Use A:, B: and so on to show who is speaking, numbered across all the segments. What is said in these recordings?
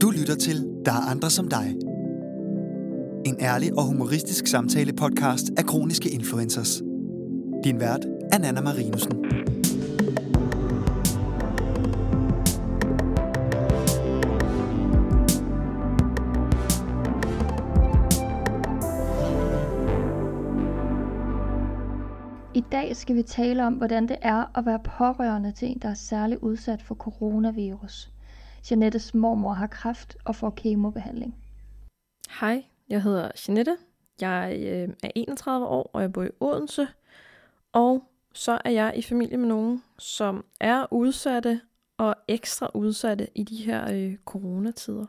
A: Du lytter til Der er andre som dig. En ærlig og humoristisk samtale podcast af kroniske influencers. Din vært er Nana Marinussen.
B: I dag skal vi tale om, hvordan det er at være pårørende til en, der er særligt udsat for coronavirus. Janettes mormor har kræft og får kemobehandling.
C: Hej, jeg hedder Jeanette. Jeg øh, er 31 år, og jeg bor i Odense. Og så er jeg i familie med nogen, som er udsatte og ekstra udsatte i de her øh, coronatider.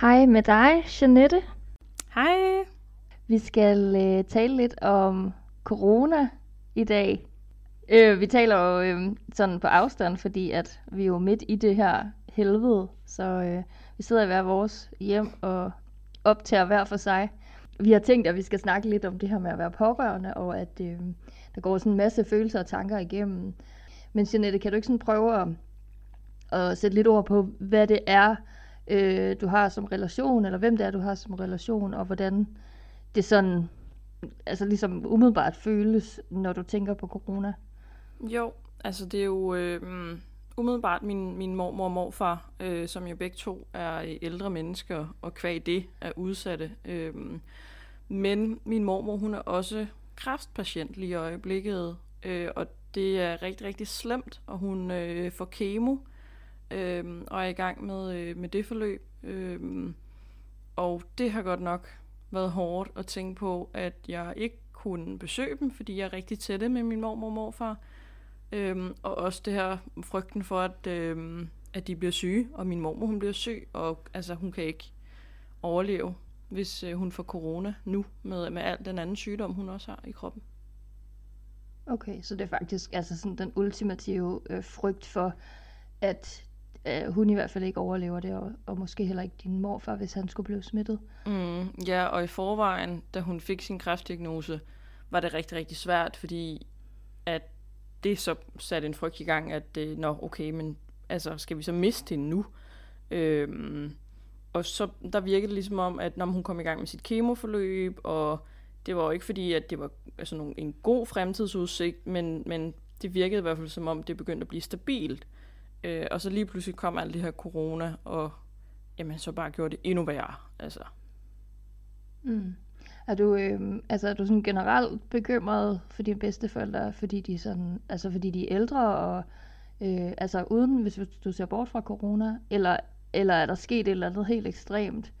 B: Hej med dig, Janette.
C: Hej!
B: Vi skal øh, tale lidt om corona i dag. Øh, vi taler jo øh, sådan på afstand, fordi at vi er jo midt i det her helvede. Så øh, vi sidder i hver vores hjem og optager hver for sig. Vi har tænkt, at vi skal snakke lidt om det her med at være pårørende, og at øh, der går sådan en masse følelser og tanker igennem. Men Jeanette, kan du ikke sådan prøve at, at sætte lidt ord på, hvad det er, øh, du har som relation, eller hvem det er, du har som relation, og hvordan det sådan, altså ligesom umiddelbart føles, når du tænker på corona?
C: Jo, altså det er jo øh, umiddelbart min, min mormor og morfar, øh, som jo begge to er ældre mennesker, og kvæg det er udsatte. Øh, men min mormor, hun er også kræftpatient lige i øjeblikket, øh, og det er rigtig, rigtig slemt, og hun øh, får kemo, øh, og er i gang med, øh, med det forløb. Øh, og det har godt nok været hårdt at tænke på, at jeg ikke kunne besøge dem, fordi jeg er rigtig tætte med min mormor og morfar. Øhm, og også det her frygten for, at, øhm, at de bliver syge, og min mormor hun bliver syg, og altså, hun kan ikke overleve, hvis øh, hun får corona nu, med, med al den anden sygdom, hun også har i kroppen.
B: Okay, så det er faktisk altså sådan den ultimative øh, frygt for, at øh, hun i hvert fald ikke overlever det, og, og måske heller ikke din morfar, hvis han skulle blive smittet.
C: Mm, ja, og i forvejen, da hun fik sin kræftdiagnose, var det rigtig, rigtig svært, fordi at det så satte en frygt i gang, at øh, nå, okay, men altså, skal vi så miste hende nu? Øhm, og så der virkede det ligesom om, at når hun kom i gang med sit kemoforløb, og det var jo ikke fordi, at det var altså, nogle, en god fremtidsudsigt, men, men det virkede i hvert fald som om, det begyndte at blive stabilt. Øh, og så lige pludselig kom alt det her corona, og jamen, så bare gjorde det endnu værre. Altså.
B: Mm. Er du, øh, altså, er du sådan generelt bekymret for dine bedsteforældre, fordi de, sådan, altså, fordi de er ældre, og øh, altså uden, hvis du ser bort fra corona, eller, eller er der sket et eller andet helt ekstremt,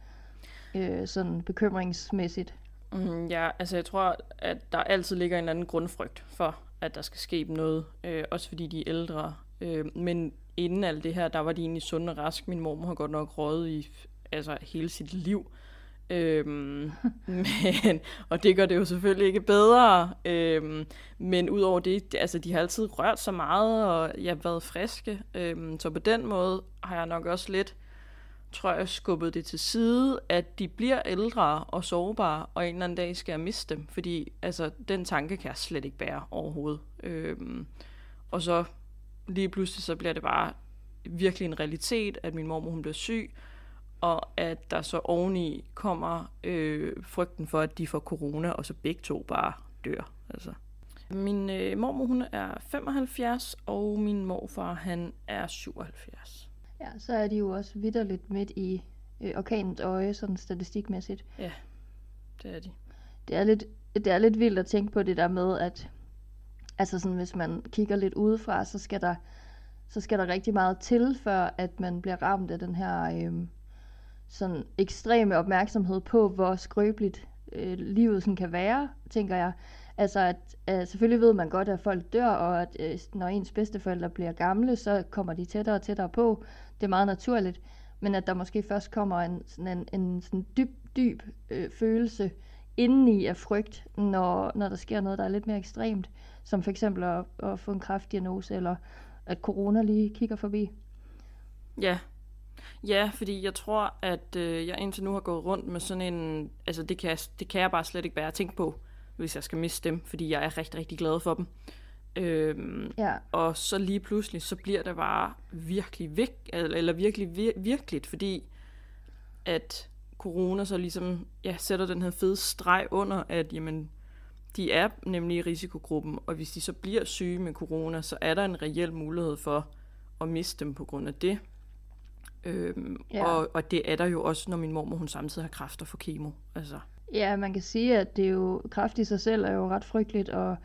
B: øh, sådan bekymringsmæssigt?
C: Mm, ja, altså jeg tror, at der altid ligger en eller anden grundfrygt for, at der skal ske noget, øh, også fordi de er ældre. Øh, men inden alt det her, der var de egentlig sunde og rask. Min mor har godt nok røget i altså, hele sit liv. Øhm, men, og det gør det jo selvfølgelig ikke bedre. Øhm, men udover det, altså de har altid rørt så meget, og jeg har været friske. Øhm, så på den måde har jeg nok også lidt, tror jeg, skubbet det til side, at de bliver ældre og sårbare, og en eller anden dag skal jeg miste dem. Fordi altså, den tanke kan jeg slet ikke bære overhovedet. Øhm, og så lige pludselig så bliver det bare virkelig en realitet, at min mormor hun bliver syg, og at der så oveni kommer øh, frygten for, at de får corona, og så begge to bare dør. Altså. Min øh, mormor hun er 75, og min morfar han er 77.
B: Ja, så er de jo også vidderligt midt i øh, orkanens øje, sådan statistikmæssigt.
C: Ja, det er de.
B: Det er lidt, det er lidt vildt at tænke på det der med, at altså sådan, hvis man kigger lidt udefra, så skal der, så skal der rigtig meget til, før at man bliver ramt af den her øh, sådan ekstreme opmærksomhed på, hvor skrøbeligt øh, livet sådan kan være, tænker jeg. Altså, at, øh, selvfølgelig ved man godt, at folk dør, og at øh, når ens bedsteforældre bliver gamle, så kommer de tættere og tættere på. Det er meget naturligt. Men at der måske først kommer en, sådan en, en sådan dyb, dyb øh, følelse indeni af frygt, når, når der sker noget, der er lidt mere ekstremt, som for eksempel at, at få en kraftdiagnose, eller at corona lige kigger forbi.
C: Ja, Ja, fordi jeg tror, at øh, jeg indtil nu har gået rundt med sådan en... Altså, det kan, jeg, det kan jeg bare slet ikke bære at tænke på, hvis jeg skal miste dem, fordi jeg er rigtig, rigtig glad for dem. Øhm, ja. Og så lige pludselig, så bliver det bare virkelig væk, eller, eller virkelig vir, virkeligt, fordi at corona så ligesom ja, sætter den her fede streg under, at jamen, de er nemlig i risikogruppen, og hvis de så bliver syge med corona, så er der en reel mulighed for at miste dem på grund af det. Øhm, ja. og, og det er der jo også, når min mormor hun samtidig har kræfter for kemo. Altså.
B: Ja, man kan sige, at det er jo, kræft i sig selv er jo ret frygteligt, og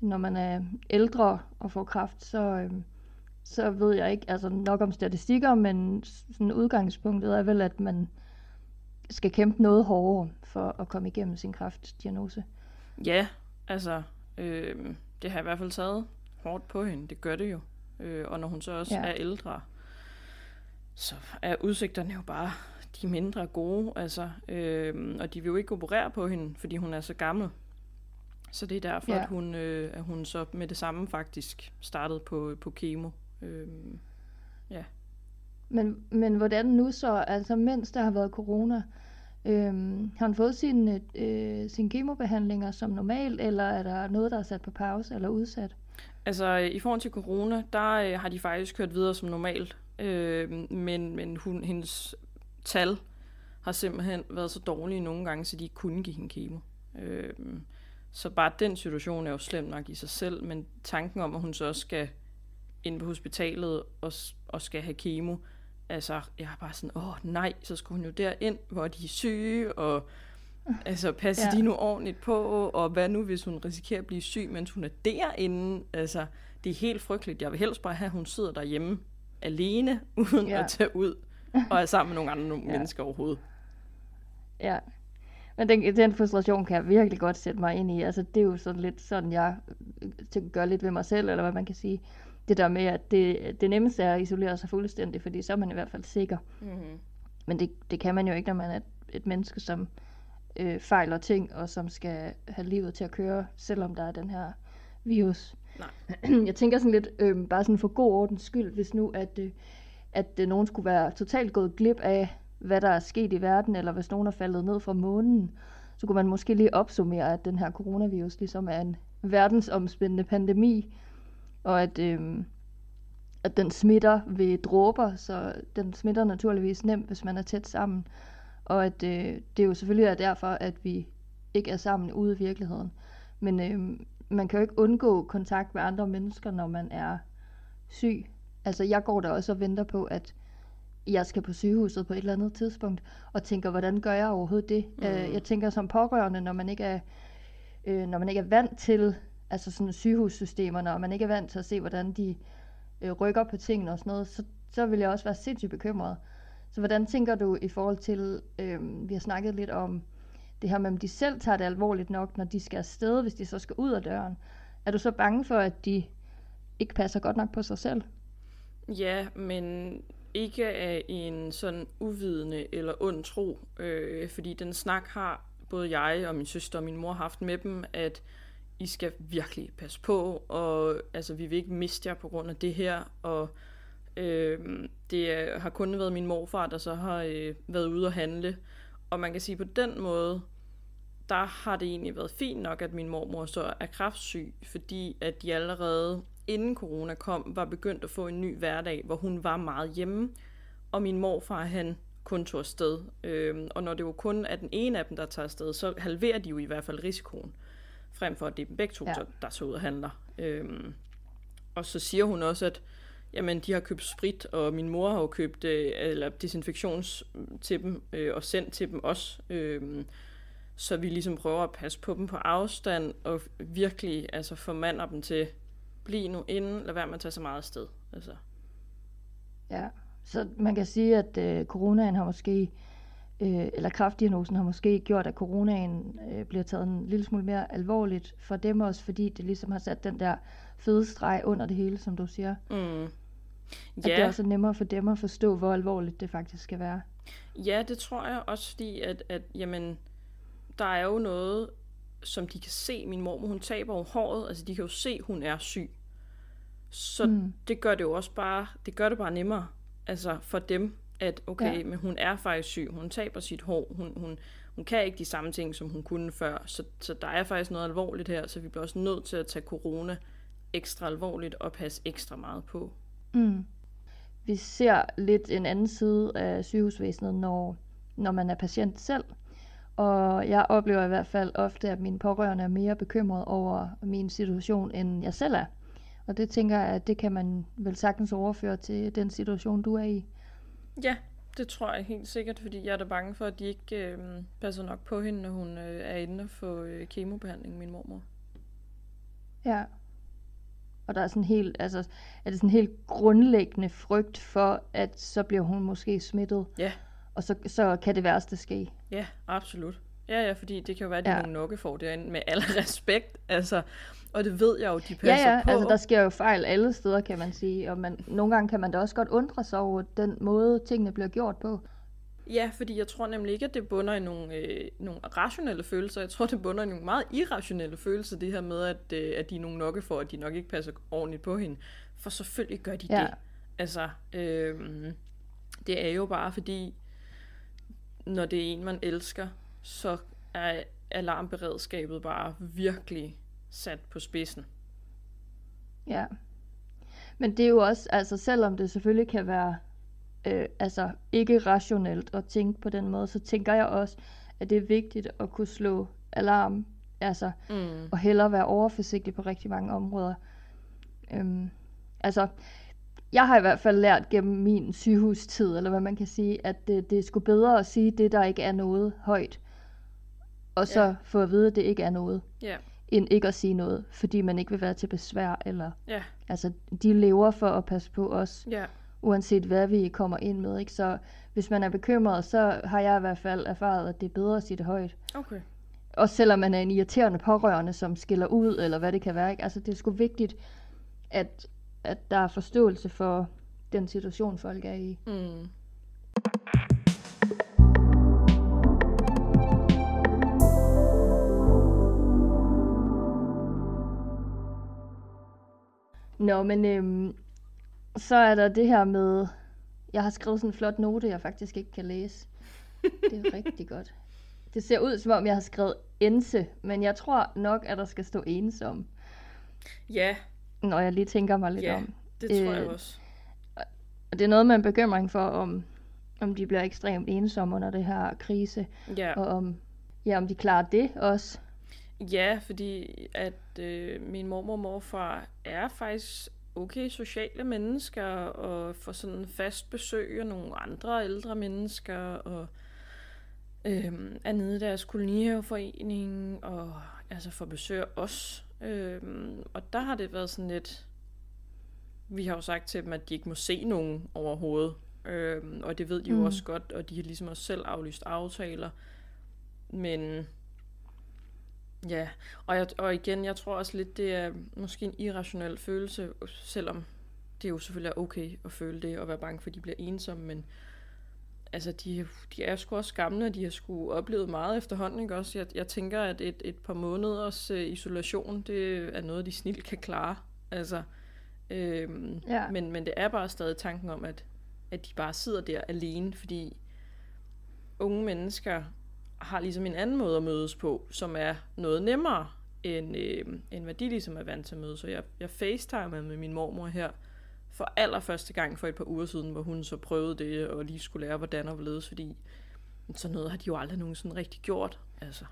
B: når man er ældre og får kræft, så, øhm, så ved jeg ikke altså nok om statistikker, men sådan udgangspunktet er vel, at man skal kæmpe noget hårdere for at komme igennem sin kræftdiagnose.
C: Ja, altså, øh, det har i hvert fald taget hårdt på hende. Det gør det jo. Øh, og når hun så også ja. er ældre, så er udsigterne jo bare de mindre gode. Altså, øh, og de vil jo ikke operere på hende, fordi hun er så gammel. Så det er derfor, ja. at, hun, øh, at hun så med det samme faktisk startede på, på kemo. Øh, ja.
B: Men, men hvordan nu så, altså mens der har været corona, Øhm, har han fået sine, øh, sine kemobehandlinger som normalt, eller er der noget, der er sat på pause eller udsat?
C: Altså i forhold til corona, der øh, har de faktisk kørt videre som normalt, øh, men, men hun, hendes tal har simpelthen været så dårlige nogle gange, så de ikke kunne give hende kemo. Øh, så bare den situation er jo slem nok i sig selv, men tanken om, at hun så også skal ind på hospitalet og, og skal have kemo, altså, jeg er bare sådan, åh nej, så skulle hun jo derind, hvor de er syge, og altså, passe ja. de nu ordentligt på, og hvad nu, hvis hun risikerer at blive syg, mens hun er derinde? Altså, det er helt frygteligt. Jeg vil helst bare have, at hun sidder derhjemme alene, uden ja. at tage ud, og er sammen med nogle andre ja. mennesker overhovedet.
B: Ja, men den, den frustration kan jeg virkelig godt sætte mig ind i. Altså, det er jo sådan lidt sådan, jeg gør lidt ved mig selv, eller hvad man kan sige det der med, at det, det nemmeste er at isolere sig fuldstændig, fordi så er man i hvert fald sikker. Mm-hmm. Men det, det kan man jo ikke, når man er et, et menneske, som øh, fejler ting, og som skal have livet til at køre, selvom der er den her virus. Nej. Jeg tænker sådan lidt, øh, bare sådan for god ordens skyld, hvis nu, at, øh, at øh, nogen skulle være totalt gået glip af, hvad der er sket i verden, eller hvis nogen er faldet ned fra månen, så kunne man måske lige opsummere, at den her coronavirus ligesom er en verdensomspændende pandemi, og at, øh, at den smitter ved dråber, så den smitter naturligvis nemt, hvis man er tæt sammen. Og at øh, det jo selvfølgelig er derfor, at vi ikke er sammen ude i virkeligheden. Men øh, man kan jo ikke undgå kontakt med andre mennesker, når man er syg. Altså jeg går der også og venter på, at jeg skal på sygehuset på et eller andet tidspunkt, og tænker, hvordan gør jeg overhovedet det? Mm. Øh, jeg tænker som pårørende, når man ikke er, øh, når man ikke er vant til altså sådan sygehussystemerne, og man ikke er vant til at se, hvordan de øh, rykker på tingene og sådan noget, så, så vil jeg også være sindssygt bekymret. Så hvordan tænker du i forhold til, øh, vi har snakket lidt om det her med, om de selv tager det alvorligt nok, når de skal afsted, hvis de så skal ud af døren. Er du så bange for, at de ikke passer godt nok på sig selv?
C: Ja, men ikke af en sådan uvidende eller ond tro, øh, fordi den snak har både jeg og min søster og min mor haft med dem, at i skal virkelig passe på, og altså, vi vil ikke miste jer på grund af det her, og øh, det har kun været min morfar, der så har øh, været ude at handle, og man kan sige på den måde, der har det egentlig været fint nok, at min mormor så er kraftsyg, fordi at de allerede inden corona kom, var begyndt at få en ny hverdag, hvor hun var meget hjemme, og min morfar, han kun tog afsted. Øh, og når det jo kun er den ene af dem, der tager afsted, så halverer de jo i hvert fald risikoen frem for at det er dem begge to, ja. der, der så ud og handler. Øhm, og så siger hun også, at jamen, de har købt sprit, og min mor har jo købt øh, eller desinfektions øh, til dem, øh, og sendt til dem også. Øh, så vi ligesom prøver at passe på dem på afstand, og virkelig altså, formander dem til, bliv nu inden, lad være med at tage så meget sted. Altså.
B: Ja, så man kan sige, at øh, coronaen har måske øh, eller kraftdiagnosen har måske gjort, at coronaen øh, bliver taget en lille smule mere alvorligt for dem også, fordi det ligesom har sat den der fede streg under det hele, som du siger. Mm. At ja. det er også nemmere for dem at forstå, hvor alvorligt det faktisk skal være.
C: Ja, det tror jeg også, fordi at, at jamen, der er jo noget, som de kan se. Min mor, hun taber jo håret, altså de kan jo se, hun er syg. Så mm. det gør det jo også bare, det gør det bare nemmere, altså for dem, at okay, ja. men hun er faktisk syg, hun taber sit hår, hun, hun, hun kan ikke de samme ting, som hun kunne før, så, så der er faktisk noget alvorligt her, så vi bliver også nødt til at tage corona ekstra alvorligt og passe ekstra meget på.
B: Mm. Vi ser lidt en anden side af sygehusvæsenet, når, når man er patient selv. Og jeg oplever i hvert fald ofte, at mine pårørende er mere bekymrede over min situation, end jeg selv er. Og det tænker jeg, at det kan man vel sagtens overføre til den situation, du er i.
C: Ja, det tror jeg helt sikkert, fordi jeg er da bange for, at de ikke øh, passer nok på hende, når hun øh, er inde og få øh, kemobehandling, min mormor.
B: Ja. Og der er sådan helt, altså, er det sådan helt grundlæggende frygt for, at så bliver hun måske smittet.
C: Ja.
B: Og så, så kan det værste ske.
C: Ja, absolut. Ja, ja, fordi det kan jo være, at de
B: Ja.
C: nogle nokke får derinde, med al respekt. Altså, og det ved jeg jo, de passer
B: Ja, ja,
C: på.
B: altså der sker jo fejl alle steder, kan man sige. Og man, nogle gange kan man da også godt undre sig over den måde, tingene bliver gjort på.
C: Ja, fordi jeg tror nemlig ikke, at det bunder i nogle, øh, nogle rationelle følelser. Jeg tror, det bunder i nogle meget irrationelle følelser, det her med, at, øh, at de er nogle nokke for, at de nok ikke passer ordentligt på hende. For selvfølgelig gør de
B: Ja.
C: det. Altså, øh, det er jo bare fordi, når det er en, man elsker, så er alarmberedskabet bare virkelig sat på spidsen.
B: Ja. Men det er jo også, altså selvom det selvfølgelig kan være øh, altså ikke rationelt at tænke på den måde, så tænker jeg også, at det er vigtigt at kunne slå alarm, altså,
C: Mm.
B: og hellere være overforsigtig på rigtig mange områder. Øhm, altså, jeg har i hvert fald lært gennem min sygehustid, eller hvad man kan sige, at det, det er sgu bedre at sige det, der ikke er noget højt, og så
C: Ja.
B: få at vide, at det ikke er noget,
C: Ja,
B: end ikke at sige noget, fordi man ikke vil være til besvær, eller
C: ja,
B: Altså, de lever for at passe på os,
C: ja.
B: uanset hvad vi kommer ind med. Ikke? Så hvis man er bekymret, så har jeg i hvert fald erfaret, at det er bedre at sige det højt.
C: Okay.
B: Også selvom man er en irriterende pårørende, som skiller ud, eller hvad det kan være. Ikke? Altså, det er sgu vigtigt, at, at der er forståelse for den situation, folk er i.
C: Mm.
B: Nå, men øhm, så er der det her med... Jeg har skrevet sådan en flot note, jeg faktisk ikke kan læse. Det er rigtig godt. Det ser ud, som om jeg har skrevet ense, men jeg tror nok, at der skal stå ensom,
C: Ja,
B: når jeg lige tænker mig lidt
C: ja,
B: om.
C: det tror jeg
B: Øh,
C: også.
B: Og det er noget med en bekymring for, om, om de bliver ekstremt ensomme under det her krise,
C: Ja.
B: og om, ja, om de klarer det også.
C: Ja, fordi at øh, min mormor og morfar er faktisk okay sociale mennesker, og får sådan fast besøg af nogle andre ældre mennesker, og øh, er nede i deres kolonihaveforening, og altså får besøg af os. Øh, og der har det været sådan lidt... Vi har jo sagt til dem, at de ikke må se nogen overhovedet. Øh, og det ved de jo
B: Mm.
C: også godt, og de har ligesom også selv aflyst aftaler. Men Ja, og, jeg, og igen, jeg tror også lidt, det er måske en irrationel følelse, selvom det jo selvfølgelig er okay at føle det, og være bange for, at de bliver ensomme, men altså, de, de er sgu også gamle, og de har sgu oplevet meget efterhånden, ikke også? Jeg, jeg tænker, at et, et par måneders uh, isolation, det er noget, de snilt kan klare, altså, øhm,
B: Ja.
C: men, men det er bare stadig tanken om, at, at de bare sidder der alene, fordi unge mennesker har ligesom en anden måde at mødes på, som er noget nemmere, end, øh, end hvad de ligesom er vant til at mødes. Så jeg, jeg facetimede med min mormor her for allerførste gang for et par uger siden, hvor hun så prøvede det, og lige skulle lære, hvordan og hvorledes, fordi sådan noget har de jo aldrig nogensinde rigtig gjort. Altså,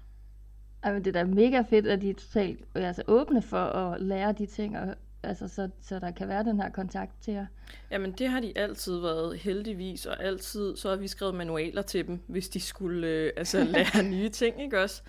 B: Ej, men det er da mega fedt, at de er totalt altså, åbne for at lære de ting, og, altså, så, så der kan være den her kontakt til jer.
C: Jamen, det har de altid været, heldigvis, og altid, så har vi skrevet manualer til dem, hvis de skulle øh, altså, lære nye ting, ikke også?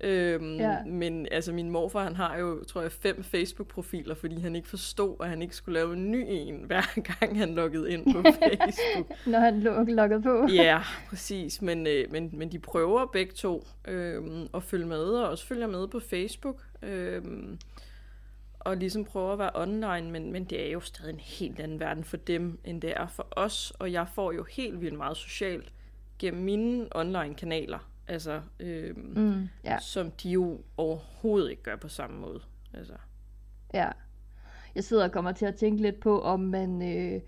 C: Øhm,
B: Ja.
C: Men altså, min morfar, han har jo, tror jeg, fem Facebook-profiler, fordi han ikke forstod, at han ikke skulle lave en ny en, hver gang han loggede ind på Facebook.
B: Når han lukket på.
C: Ja, præcis. Men, øh, men, men de prøver begge to øh, at følge med, og også følger med på Facebook. Øh, og ligesom prøver at være online, men, men det er jo stadig en helt anden verden for dem, end det er for os. Og jeg får jo helt vildt meget socialt gennem mine online-kanaler, altså, øh,
B: Mm, ja,
C: som de jo overhovedet ikke gør på samme måde. Altså,
B: ja. Jeg sidder og kommer til at tænke lidt på, om man... Øh,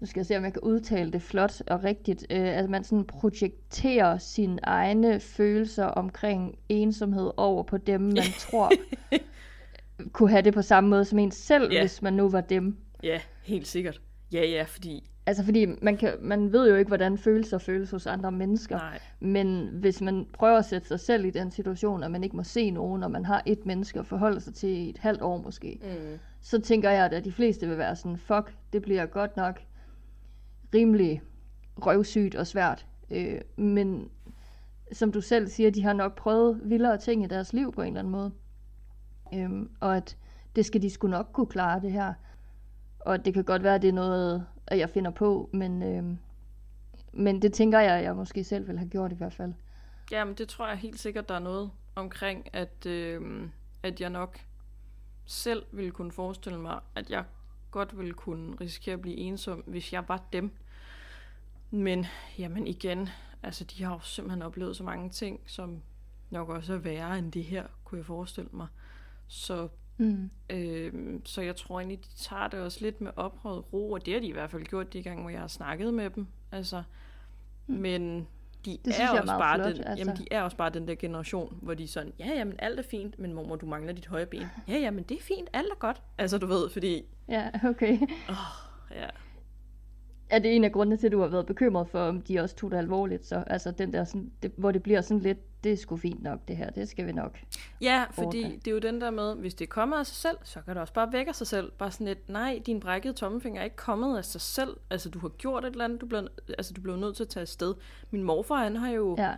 B: nu skal jeg se, om jeg kan udtale det flot og rigtigt. Øh, at man sådan projekterer sine egne følelser omkring ensomhed over på dem, man tror. Kunne have det på samme måde som en selv,
C: Ja.
B: hvis man nu var dem.
C: Ja, helt sikkert. Ja, ja, fordi...
B: Altså fordi man, kan, man ved jo ikke, hvordan følelser føles hos andre mennesker.
C: Nej.
B: Men hvis man prøver at sætte sig selv i den situation, at man ikke må se nogen, og man har et menneske at forholde sig til i et halvt år måske,
C: Mm.
B: så tænker jeg, at de fleste vil være sådan, fuck, det bliver godt nok rimelig røvsygt og svært. Øh, men som du selv siger, de har nok prøvet vildere ting i deres liv på en eller anden måde. Øhm, og at det skal de sgu nok kunne klare det her. Og det kan godt være, at det er noget, at jeg finder på, men, øhm, men det tænker jeg, at jeg måske selv vil have gjort i hvert fald.
C: Jamen, det tror jeg helt sikkert, der er noget omkring, at, øhm, at jeg nok selv ville kunne forestille mig, at jeg godt ville kunne risikere at blive ensom, hvis jeg var dem. Men, jamen igen, altså de har jo simpelthen oplevet så mange ting, som nok også er værre end det her, kunne jeg forestille mig. Så,
B: Mm.
C: øh, så jeg tror egentlig, de tager det også lidt med oprøret ro, og det har de i hvert fald gjort de gange, hvor jeg har snakket med dem. Altså, men de
B: Mm. Det
C: er
B: er
C: også
B: meget
C: bare
B: flot,
C: den,
B: altså.
C: jamen, de er også bare den der generation, hvor de er sådan, ja, jamen alt er fint, men mormor, du mangler dit højre ben. Ja, jamen det er fint, alt er godt. Altså du ved, fordi,
B: Ja, okay.
C: ja,
B: Er det en af grundene til, at du har været bekymret for, om de også tog det alvorligt? Så? Altså den der, sådan, det, hvor det bliver sådan lidt, det er sgu fint nok det her, det skal vi nok.
C: Ja, fordi
B: ordne.
C: det er jo den der med, hvis det kommer af sig selv, så kan det også bare vække af sig selv. Bare sådan lidt, nej, din brækkede tommelfinger er ikke kommet af sig selv. Altså, du har gjort et eller andet, du blev, altså, du blev nødt til at tage afsted. Min morfar, han har jo,
B: Ja,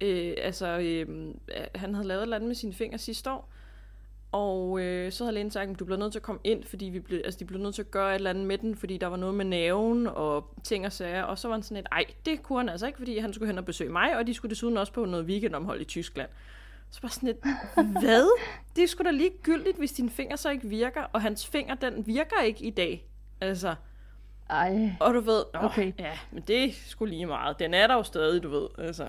C: øh, altså, øh, han havde lavet et eller andet med sine fingre sidste år. Og øh, så havde lægen sagt, at du bliver nødt til at komme ind, fordi vi blev, altså, de blev nødt til at gøre et eller andet med den, fordi der var noget med naven og ting og sager. Og så var han sådan et, ej, det kunne han altså ikke, fordi han skulle hen og besøge mig, og de skulle desuden også på noget weekendomhold i Tyskland. Så bare sådan et, hvad? Det er sgu da ligegyldigt, hvis din finger så ikke virker, og hans finger, den virker ikke i dag. Altså,
B: ej,
C: og du ved, Nå,
B: Okay.
C: ja, men det sgu lige meget. Den er der jo stadig, du ved. Altså,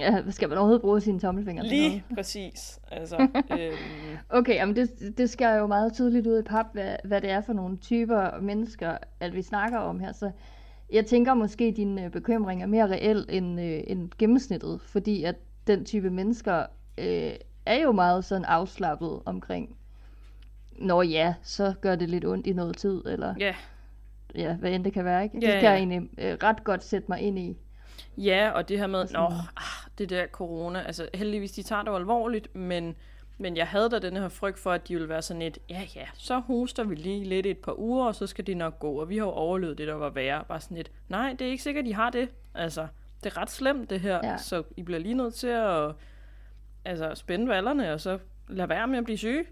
B: ja, skal man overhovedet bruge sine noget?
C: lige præcis. Altså, øhm,
B: Okay, jamen det, det skal jo meget tydeligt ud i pap, hvad, hvad det er for nogle typer mennesker, at vi snakker om her. Så jeg tænker måske, at din øh, bekymring er mere reel end, øh, end gennemsnittet, fordi at den type mennesker øh, er jo meget sådan afslappet omkring, når ja, så gør det lidt ondt i noget tid, eller
C: ja,
B: ja, hvad end det kan være, ikke? Det
C: Ja,
B: skal
C: ja.
B: jeg egentlig øh, ret godt sætte mig ind i.
C: ja, og det her med, nå, ah, det der corona, altså heldigvis, de tager det jo alvorligt, men, men jeg havde da den her frygt for, at de ville være sådan et, ja ja, så hoster vi lige lidt et par uger, og så skal det nok gå, og vi har jo overlevet det, der var værre. Bare sådan et, nej, det er ikke sikkert, de har det. Altså, det er ret slemt det her,
B: Ja.
C: så I bliver lige nødt til at altså, spænde vallerne, og så lade være med at blive syge.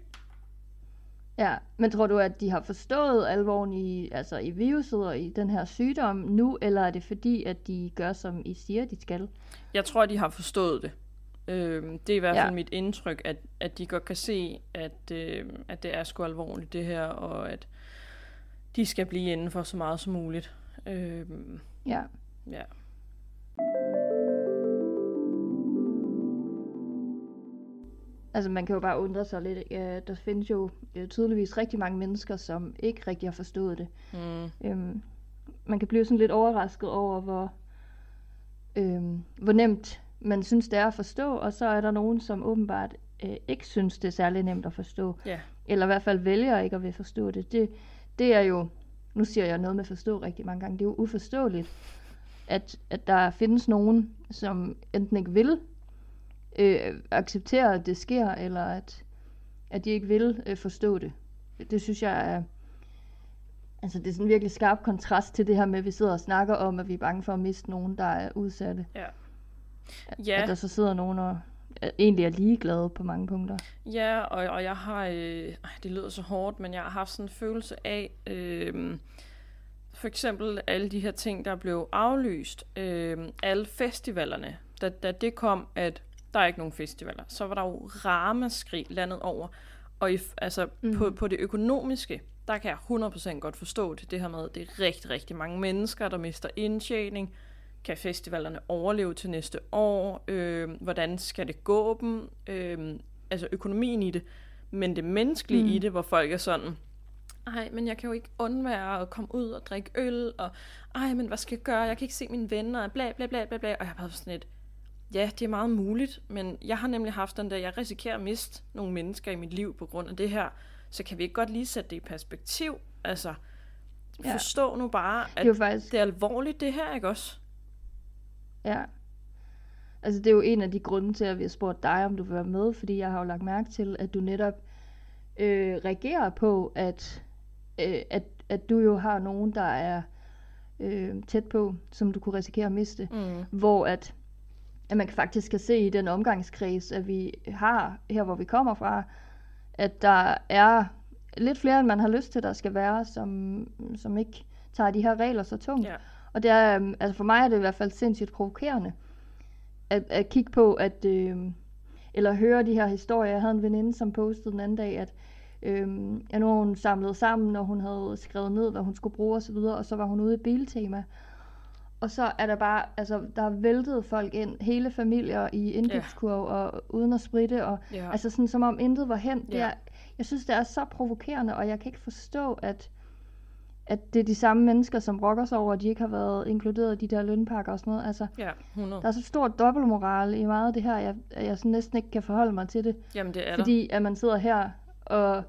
B: Ja, men tror du, at de har forstået alvoren i, altså i viruset og i den her sygdom nu, eller er det fordi, at de gør, som I siger, de skal?
C: Jeg tror, de har forstået det. Øhm, det er i hvert fald
B: Ja.
C: mit indtryk, at, at de godt kan se, at, øh, at det er sgu alvorligt det her, og at de skal blive inden for så meget som muligt. Øhm,
B: Ja.
C: ja.
B: Altså man kan jo bare undre sig lidt. Ja, der findes jo øh, tydeligvis rigtig mange mennesker, som ikke rigtig har forstået det.
C: Mm,
B: Øhm, man kan blive sådan lidt overrasket over, hvor, øhm, hvor nemt man synes, det er at forstå, og så er der nogen, som åbenbart øh, ikke synes, det er særlig nemt at forstå.
C: ja.
B: eller i hvert fald vælger ikke at vil forstå det, det, det er jo, nu siger jeg noget med forstå rigtig mange gange, det er jo uforståeligt, at, at der findes nogen, som enten ikke vil øh, acceptere, at det sker, eller at, at de ikke vil øh, forstå det. Det synes jeg er, altså det er sådan en virkelig skarp kontrast til det her med, at vi sidder og snakker om, at vi er bange for at miste nogen, der er udsatte.
C: Ja.
B: At
C: Ja,
B: der så sidder nogen og er- egentlig er ligeglade på mange punkter.
C: ja og, og jeg har, øh, det lyder så hårdt, men jeg har haft sådan en følelse af, øh, for eksempel alle de her ting, der blev aflyst, øh, alle festivalerne, da, da det kom, at der er ikke nogen festivaler, så var der jo ramaskrig landet over. Og i, altså, mm. på, på det økonomiske, der kan jeg 100% godt forstå det, det her med, at det er rigtig, rigtig mange mennesker, der mister indtjening. Kan festivalerne overleve til næste år? Øh, hvordan skal det gå dem? Øh, altså økonomien i det. Men det menneskelige mm. i det, hvor folk er sådan, ej, men jeg kan jo ikke undvære at komme ud og drikke øl, og ej, men hvad skal jeg gøre? Jeg kan ikke se mine venner, og bla bla bla bla bla. Og jeg er bare sådan lidt, Ja, det er meget muligt, men jeg har nemlig haft den der, jeg risikerer at miste nogle mennesker i mit liv på grund af det her, så kan vi ikke godt lige sætte det i perspektiv? Altså,
B: Ja.
C: forstå nu bare, at
B: Det er faktisk,
C: det er alvorligt det her, ikke også?
B: ja. Altså det er jo en af de grunde til, at vi har spurgt dig, om du vil være med, fordi jeg har jo lagt mærke til, at du netop øh, reagerer på, at, øh, at, at du jo har nogen, der er øh, tæt på, som du kunne risikere at miste.
C: Mm.
B: hvor at, at man faktisk kan se i den omgangskreds, at vi har her, hvor vi kommer fra, at der er lidt flere, end man har lyst til, der skal være, som, som ikke tager de her regler så tungt.
C: Ja.
B: Og det er, øhm, altså for mig er det i hvert fald sindssygt provokerende, at, at kigge på, at, øh, eller høre de her historier. Jeg havde en veninde, som postede den anden dag, at øh, ja, nu hun samlet sammen, og hun havde skrevet ned, hvad hun skulle bruge osv., og så var hun ude i Biltema. Og så er der bare, altså, der er væltet folk ind, hele familier i indkøbskurv, og uden at spritte, og
C: Ja.
B: altså sådan som om intet var hen. Det
C: Ja.
B: er, jeg synes, det er så provokerende, og jeg kan ikke forstå, at, at det er de samme mennesker, som brokker sig over, at de ikke har været inkluderet i de der lønpakker og sådan noget. Altså,
C: ja, 100.
B: der er så stor dobbeltmoral i meget af det her, jeg, at jeg sådan næsten ikke kan forholde mig til det.
C: Jamen, det er der.
B: Fordi at man sidder her, og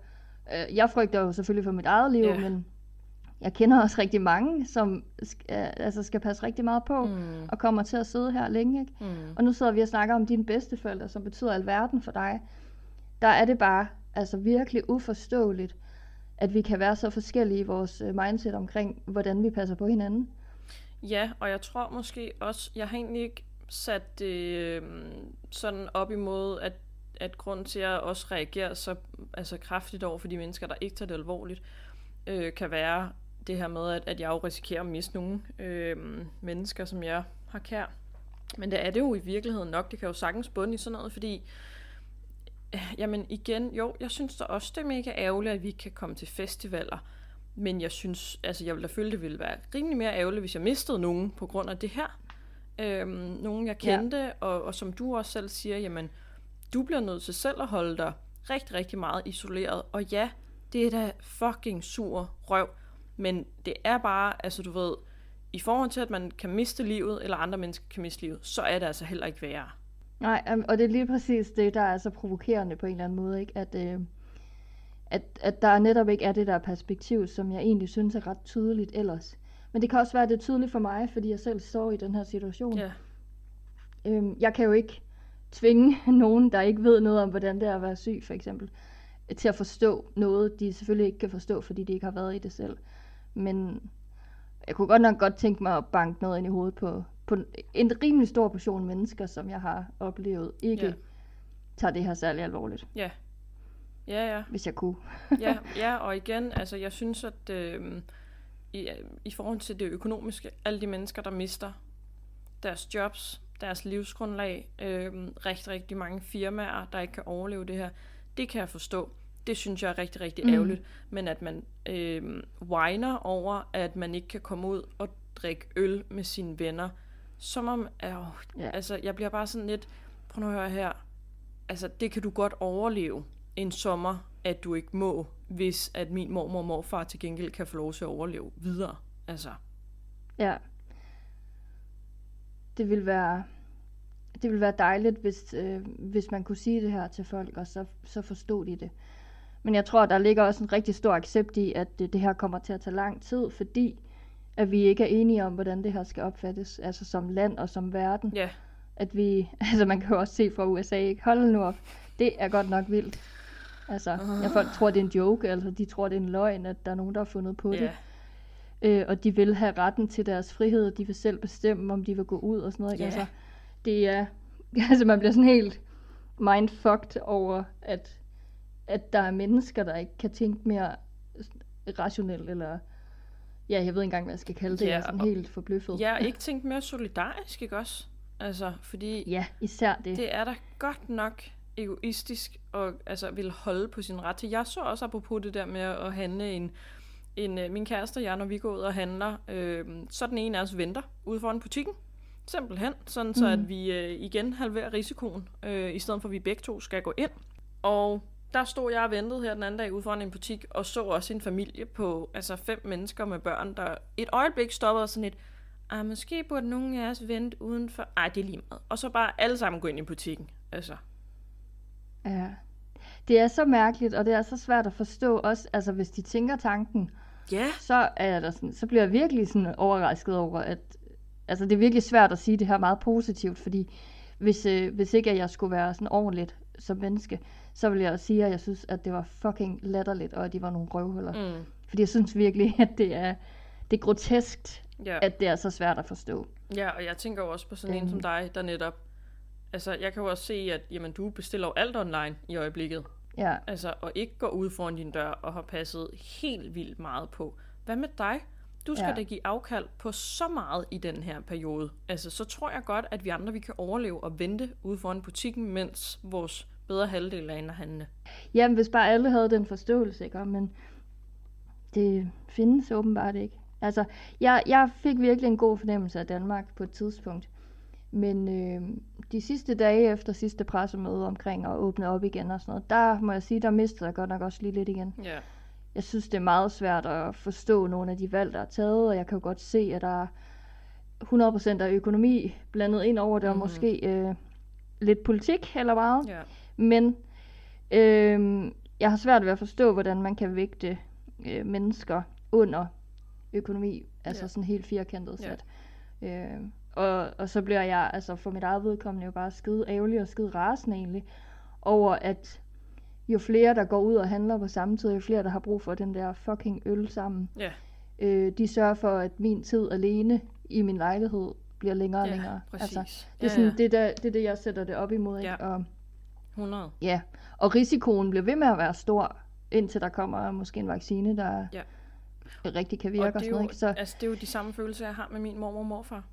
B: øh, jeg frygter jo selvfølgelig for mit eget liv,
C: Ja.
B: men jeg kender også rigtig mange, som øh, altså skal passe rigtig meget på,
C: Mm.
B: og kommer til at sidde her længe. Ikke?
C: Mm.
B: Og nu sidder vi og snakker om dine bedsteforældre, som betyder alverden for dig. Der er det bare altså virkelig uforståeligt, at vi kan være så forskellige i vores øh, mindset omkring, hvordan vi passer på hinanden.
C: Ja, og jeg tror måske også, jeg har egentlig ikke sat det øh, sådan op imod, at, at grund til, at jeg også reagerer så altså kraftigt over for de mennesker, der ikke tager det alvorligt, øh, kan være det her med, at, at jeg jo risikerer at miste nogle øh, mennesker, som jeg har kær. Men det er det jo i virkeligheden nok. Det kan jo sagtens bunde i sådan noget, fordi øh, jamen igen, jo, jeg synes da også, det er mega ærgerligt, at vi ikke kan komme til festivaler. Men jeg synes, altså jeg ville da føle, det ville være rimelig mere ærgerligt, hvis jeg mistede nogen på grund af det her. Øhm, nogen jeg kendte, ja. og, og som du også selv siger, jamen, du bliver nødt til selv at holde dig rigtig, rigtig meget isoleret. Og ja, det er da fucking sur røv. Men det er bare, altså du ved, i forhold til, at man kan miste livet, eller andre mennesker kan miste livet, så er det altså heller ikke værre.
B: Nej, um, og det er lige præcis det, der er så provokerende på en eller anden måde, ikke? At, øh, at, at der netop ikke er det der perspektiv, som jeg egentlig synes er ret tydeligt ellers. Men det kan også være, at det er tydeligt for mig, fordi jeg selv står i den her situation.
C: Ja,
B: Øhm, jeg kan jo ikke tvinge nogen, der ikke ved noget om, hvordan det er at være syg, for eksempel, til at forstå noget, de selvfølgelig ikke kan forstå, fordi de ikke har været i det selv. Men jeg kunne godt nok godt tænke mig at banke noget ind i hovedet på, på en rimelig stor portion mennesker, som jeg har oplevet, ikke
C: Ja.
B: tager det her særlig alvorligt,
C: ja. Ja, ja.
B: hvis jeg kunne.
C: ja, ja, og igen, altså jeg synes, at øh, i, i forhold til det økonomiske, alle de mennesker, der mister deres jobs, deres livsgrundlag, øh, rigtig, rigtig mange firmaer, der ikke kan overleve det her, det kan jeg forstå. Det synes jeg er rigtig, rigtig
B: Mm.
C: ærgerligt. Men at man øh, whiner over, at man ikke kan komme ud og drikke øl med sine venner, som om, øh,
B: Ja.
C: altså jeg bliver bare sådan lidt, prøv nu at høre her, altså det kan du godt overleve en sommer, at du ikke må, hvis at min mormor og morfar til gengæld kan få lov til at overleve videre. Altså,
B: Ja. Det vil være det vil være dejligt, hvis, øh, hvis man kunne sige det her til folk, og så, så forstod de det. Men jeg tror, der ligger også en rigtig stor accept i, at det, det her kommer til at tage lang tid, fordi at vi ikke er enige om, hvordan det her skal opfattes, altså som land og som verden.
C: ja,
B: At vi, altså man kan jo også se fra USA, ikke? Hold nu op, det er godt nok vildt. Altså, jeg folk tror, det er en joke, altså de tror, det er en løgn, at der er nogen, der har fundet på det
C: ja,
B: øh, og de vil have retten til deres frihed, og de vil selv bestemme, om de vil gå ud og sådan noget. Ikke?
C: Ja.
B: Altså, det er, altså man bliver sådan helt mindfucked over, at, at der er mennesker, der ikke kan tænke mere rationelt, eller ja, jeg ved ikke engang, hvad jeg skal kalde det,
C: Ja,
B: jeg er sådan helt forbløffet.
C: jeg har ikke tænkt mere solidarisk, ikke også? Altså, fordi
B: Ja, især det.
C: det er da godt nok egoistisk og altså vil holde på sin ret til. Jeg så også apropos det der med at handle en, en øh, min kæreste og jeg, når vi går ud og handler, øh, så den ene af os venter ude foran butikken. Simpelthen, sådan så at vi øh, igen halverer risikoen, øh, i stedet for at vi begge to skal gå ind. Og der stod jeg og ventede her den anden dag ude foran en butik, og så også en familie på altså fem mennesker med børn, der et øjeblik stoppede sådan et, Ej, måske burde nogen af os vente udenfor. Ej, det er lige meget. Og så bare alle sammen gå ind i butikken. Altså,
B: Ja. Det er så mærkeligt, og det er så svært at forstå også, altså hvis de tænker tanken,
C: ja.
B: så, er der sådan, så bliver jeg virkelig sådan overrasket over, at altså det er virkelig svært at sige det her meget positivt, fordi hvis, øh, hvis ikke at jeg skulle være sådan ordentligt som menneske, så vil jeg sige, at jeg synes, at det var fucking latterligt, og at de var nogle røvhuller.
C: Mm.
B: Fordi jeg synes virkelig, at det er, det er groteskt,
C: Ja.
B: at det er så svært at forstå.
C: ja, og jeg tænker jo også på sådan en
B: Øhm.
C: som dig, der netop... Altså, jeg kan jo også se, at jamen, du bestiller jo alt online i øjeblikket.
B: Ja,
C: Altså, og ikke går ud foran din dør og har passet helt vildt meget på. Hvad med dig? Du skal
B: Ja.
C: da give afkald på så meget i den her periode. Altså, så tror jeg godt, at vi andre vi kan overleve og vente ude foran butikken, mens vores bedre halvdel er inde og handle.
B: Jamen, hvis bare alle havde den forståelse, ikke? Men det findes åbenbart ikke. Altså, jeg, jeg fik virkelig en god fornemmelse af Danmark på et tidspunkt. Men øh, de sidste dage efter sidste pressemøde omkring at åbne op igen og sådan noget, der må jeg sige, der mistede jeg godt nok også lige lidt igen.
C: Ja.
B: Jeg synes, det er meget svært at forstå nogle af de valg, der er taget, og jeg kan jo godt se, at der er 100% af økonomi blandet ind over det, og
C: Mhm.
B: måske øh, lidt politik eller meget.
C: ja.
B: Men øh, jeg har svært ved at forstå, hvordan man kan vægte øh, mennesker under økonomi, altså
C: Ja.
B: sådan helt firkantet sat. Øh, og, og så bliver jeg altså for mit eget vedkommende jo bare skide ærgerlig og skide rasende egentlig, over at jo flere, der går ud og handler på samme tid, jo flere, der har brug for den der fucking øl sammen,
C: Ja.
B: øh, de sørger for, at min tid alene i min lejlighed bliver længere og
C: ja,
B: længere.
C: præcis.
B: Altså, det er, sådan, det, der, det er det, jeg sætter det op imod. Ikke?
C: Ja.
B: Og,
C: 100.
B: Ja, og risikoen bliver ved med at være stor, indtil der kommer måske en vaccine, der
C: Ja.
B: rigtig kan virke og,
C: og det er,
B: sådan
C: jo,
B: noget. Ikke? Så,
C: altså, det er jo de samme følelser, jeg har med min mormor og morfar.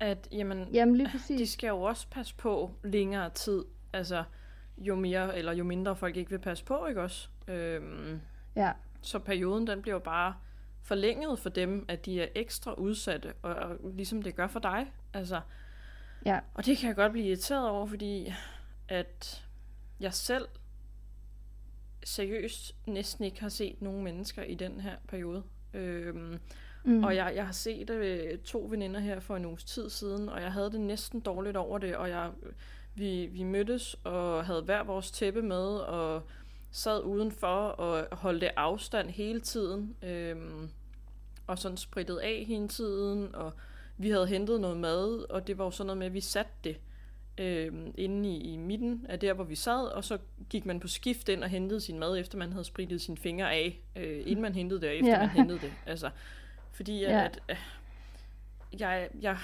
C: At, jamen,
B: jamen lige
C: de
B: præcis.
C: skal jo også passe på længere tid. Altså, jo mere eller jo mindre folk ikke vil passe på, ikke også? Øhm,
B: Ja,
C: så perioden, den bliver jo bare forlænget for dem, at de er ekstra udsatte, og, og ligesom det gør for dig. Altså,
B: ja,
C: og det kan jeg godt blive irriteret over, fordi at jeg selv seriøst næsten ikke har set nogen mennesker i den her periode. Øhm,
B: mm,
C: og jeg, jeg har set øh, to veninder her for en uges tid siden, og jeg havde det næsten dårligt over det, og jeg, vi, vi mødtes og havde hver vores tæppe med, og sad udenfor og holdte afstand hele tiden, øhm, og sådan sprittede af hele tiden, og vi havde hentet noget mad, og det var jo sådan noget med, at vi satte det øhm, inde i, i midten af der, hvor vi sad, og så gik man på skift ind og hentede sin mad, efter man havde sprittet sine fingre af, øh, inden man hentede det, og efter
B: Ja.
C: man hentede det. Altså, fordi at,
B: Ja.
C: at øh, jeg, jeg,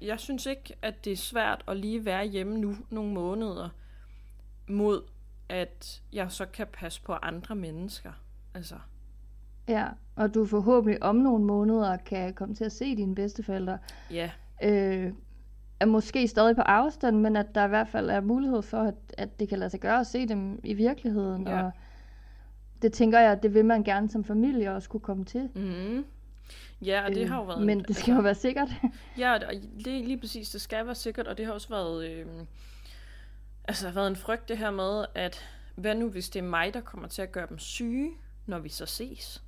C: jeg synes ikke, at det er svært at lige være hjemme nu nogle måneder, mod at jeg så kan passe på andre mennesker. Altså,
B: ja, og du forhåbentlig om nogle måneder kan komme til at se dine bedsteforældre.
C: ja,
B: Øh, er måske stadig på afstand, men at der i hvert fald er mulighed for, at, at det kan lade sig gøre at se dem i virkeligheden.
C: Ja.
B: Og det tænker jeg, at det vil man gerne som familie også kunne komme til.
C: mm, ja, og det
B: Øh,
C: har jo været...
B: Men det skal jo være sikkert.
C: Ja, og det lige præcis, det skal være sikkert, og det har også været, øh, altså, været en frygt det her med, at hvad nu hvis det er mig, der kommer til at gøre dem syge, når vi så ses?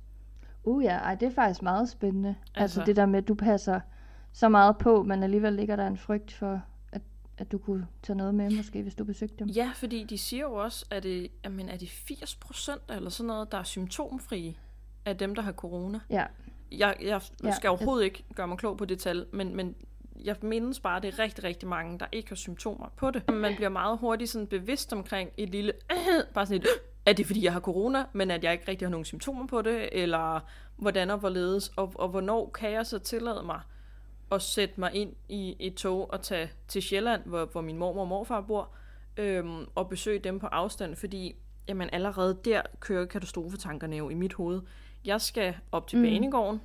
B: Uh ja, ej, det er faktisk meget spændende. Altså,
C: Altså-
B: altså det der med, at du passer så meget på, men alligevel ligger der en frygt for, at, at du kunne tage noget med, måske, hvis du besøgte dem.
C: Ja, fordi de siger jo også, at det, jamen, er det 80 procent eller sådan noget, der er symptomfrie af dem, der har corona.
B: Ja,
C: Jeg, jeg
B: Ja,
C: skal overhovedet ikke gøre mig klog på det tal, men, men jeg mindes bare, at det er rigtig, rigtig mange, der ikke har symptomer på det. Man bliver meget hurtigt sådan bevidst omkring et lille, bare sådan et, er det fordi, jeg har corona, men at jeg ikke rigtig har nogen symptomer på det, eller hvordan og hvorledes, og, og hvornår kan jeg så tillade mig at sætte mig ind i et tog og tage til Sjælland, hvor, hvor min mormor og morfar bor, øhm, og besøge dem på afstand, fordi jamen, allerede der kører katastrofetankerne jo i mit hoved. Jeg skal op til
B: Mm.
C: mm. banegården,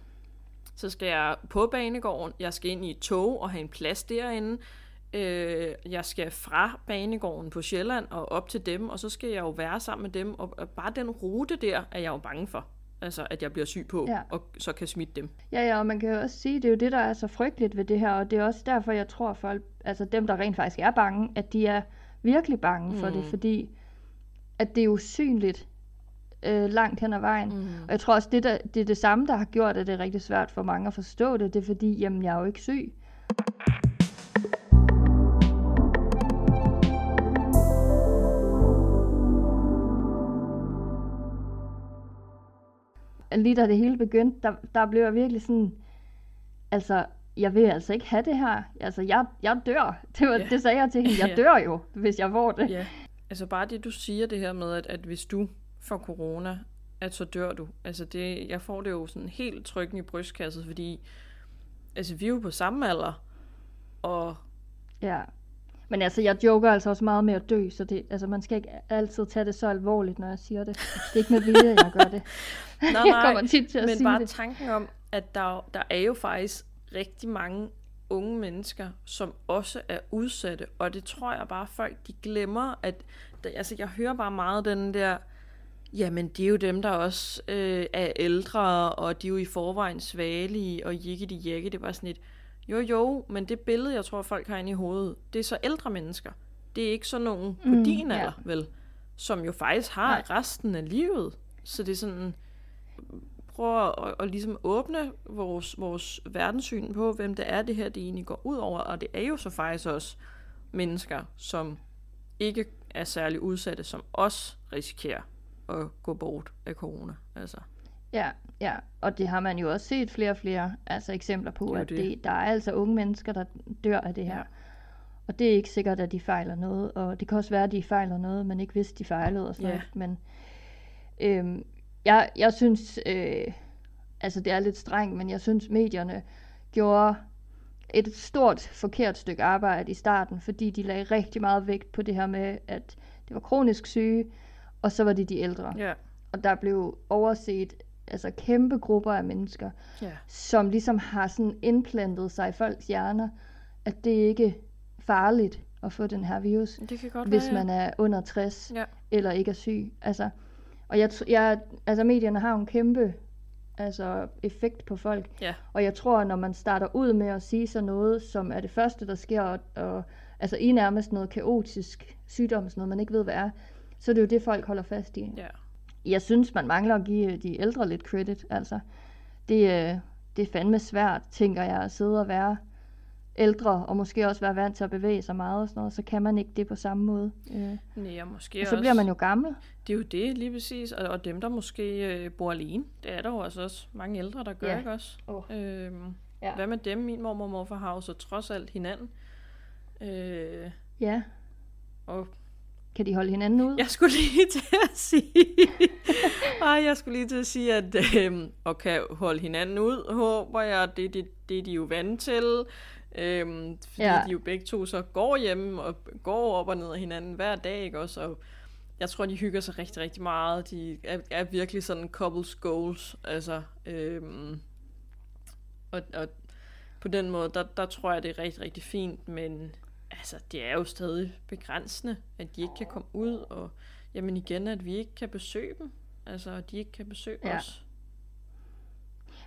C: så skal jeg på banegården, jeg skal ind i et tog og have en plads derinde, øh, jeg skal fra banegården på Sjælland og op til dem, og så skal jeg jo være sammen med dem, og, og bare den rute der er jeg jo bange for. Altså, at jeg bliver syg på,
B: Ja.
C: og så kan smitte dem.
B: Ja, ja, og man kan jo også sige, det er jo det, der er så frygteligt ved det her, og det er også derfor, jeg tror, folk, altså dem, der rent faktisk er bange, at de er virkelig bange for det,
C: Mm.
B: fordi at det er usynligt, øh, langt hen ad vejen.
C: Mm.
B: Og jeg tror også, det, der, det er det samme, der har gjort, at det er rigtig svært for mange at forstå det. Det er fordi, jamen, jeg er jo ikke syg. Lige da det hele begyndte, der, der blev jeg virkelig sådan, altså, jeg vil altså ikke have det her. Altså, jeg, jeg dør. Det, var, yeah. det sagde jeg til hende. Jeg dør jo, hvis jeg får det.
C: Ja, altså bare det, du siger det her med, at, at hvis du får corona, at så dør du. Altså det, jeg får det jo sådan helt trykken i brystkasset, fordi altså vi er jo på samme alder, og
B: Ja. Men altså, jeg joker altså også meget med at dø, så det, altså, man skal ikke altid tage det så alvorligt, når jeg siger det. Det er ikke med vilje, jeg gør det.
C: nej,
B: jeg kommer tit til at
C: men
B: sige
C: bare
B: det.
C: tanken om, at der, der er jo faktisk rigtig mange unge mennesker, som også er udsatte, og det tror jeg bare, folk de glemmer, at altså jeg hører bare meget den der, jamen det er jo dem, der også øh, er ældre, og de er jo i forvejen svagelige, og jikke de jekke, det bare sådan et, jo jo, men det billede, jeg tror, folk har inde i hovedet, det er så ældre mennesker. Det er ikke sådan nogen på
B: Mm,
C: din
B: ja.
C: alder, vel? Som jo faktisk har
B: Nej.
C: resten af livet. Så det er sådan, prøve at, at, at ligesom åbne vores, vores verdenssyn på, hvem det er, det her det egentlig går ud over. Og det er jo så faktisk også mennesker, som ikke er særlig udsatte, som også risikerer at gå bort af corona. Altså,
B: Ja, ja, og det har man jo også set flere og flere altså eksempler på,
C: Det
B: at
C: det.
B: det, der er altså unge mennesker, der dør af det her.
C: Ja.
B: Og det er ikke sikkert, at de fejler noget, og det kan også være, at de fejler noget, men ikke vidste, de fejlede og sådan
C: Ja.
B: noget. Men øhm, jeg, jeg synes, øh, altså det er lidt strengt, men jeg synes, medierne gjorde et stort forkert stykke arbejde i starten, fordi de lagde rigtig meget vægt på det her med, at det var kronisk syge, og så var det de ældre.
C: ja,
B: Og der blev overset altså kæmpe grupper af mennesker,
C: ja,
B: som ligesom har sådan indplantet sig i folks hjerner, at det ikke er farligt at få den her virus,
C: det kan godt
B: hvis
C: være, ja.
B: man er under 60
C: Ja.
B: eller ikke er syg. Altså, og jeg, jeg, altså medierne har en kæmpe altså, effekt på folk.
C: Ja.
B: Og jeg tror, når man starter ud med at sige sådan noget, som er det første, der sker, og, og altså i nærmest noget kaotisk sygdom, sådan noget, man ikke ved, hvad er, så er det jo det, folk holder fast i.
C: Ja.
B: Jeg synes, man mangler at give de ældre lidt credit. Altså, det, øh, det er fandme svært, tænker jeg, at sidde og være ældre, og måske også være vant til at bevæge sig meget og sådan noget, så kan man ikke det på samme måde. Øh,
C: Nej, og måske
B: og så
C: også,
B: bliver man jo gammel.
C: Det er jo det, lige præcis. Og, og dem, der måske øh, bor alene, det er der jo altså også mange ældre, der gør,
B: Ja.
C: ikke også?
B: Åh.
C: Øhm,
B: Ja.
C: Hvad med dem? Min mormor og morfar har jo så trods alt hinanden. Øh,
B: Ja,
C: og
B: kan de holde hinanden ud?
C: jeg skulle lige til at sige... Ej, jeg skulle lige til at sige, at øhm, og kan holde hinanden ud, håber jeg. Det, det, det er de jo vant til. Øhm, fordi
B: Ja.
C: de jo begge to så går hjem og går op og ned af hinanden hver dag, ikke også? Og jeg tror, de hygger sig rigtig, rigtig meget. De er, er virkelig sådan couples goals. Altså, øhm, og, og på den måde, der, der tror jeg, det er rigtig, rigtig fint, men altså, det er jo stadig begrænsende, at de ikke kan komme ud, og jamen igen, at vi ikke kan besøge dem. Altså, at de ikke kan besøge
B: Ja.
C: os.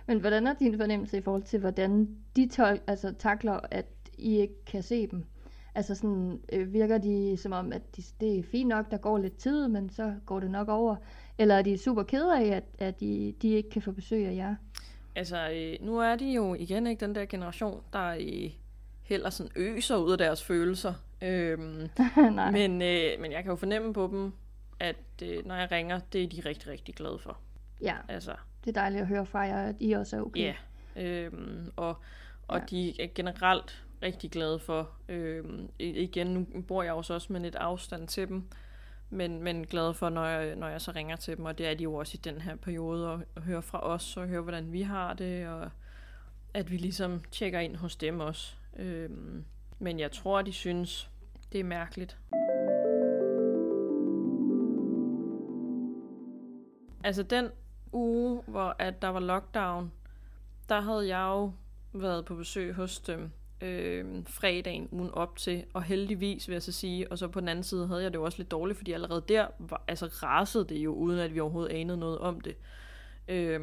B: Men hvordan er din fornemmelse i forhold til, hvordan de tol- altså, takler, at I ikke kan se dem? Altså sådan, øh, virker de som om, at de, det er fint nok, der går lidt tid, men så går det nok over? Eller er de super kede af, at, at de, de ikke kan få besøg af jer?
C: Altså, øh, nu er de jo igen ikke den der generation, der øh, heller sådan øser ud af deres følelser. Øhm,
B: Nej.
C: men, øh, men jeg kan jo fornemme på dem, at øh, når jeg ringer, det er de rigtig, rigtig glade for.
B: Ja,
C: Altså,
B: det er dejligt at høre fra jer, at I også er okay.
C: Ja, øhm, og, og
B: Ja.
C: de er generelt rigtig glade for, øhm, igen, nu bor jeg jo så også med lidt afstand til dem, men, men glade for, når jeg, når jeg så ringer til dem, og det er de jo også i den her periode, og, og høre fra os, og høre, hvordan vi har det, og at vi ligesom tjekker ind hos dem også. Øhm, men jeg tror, de synes, det er mærkeligt. Altså den uge, hvor at der var lockdown, der havde jeg jo været på besøg hos dem øh, fredagen ugen op til, og heldigvis vil jeg så sige, og så på den anden side havde jeg det jo også lidt dårligt, fordi allerede der var, altså rasede det jo, uden at vi overhovedet anede noget om det. Øh,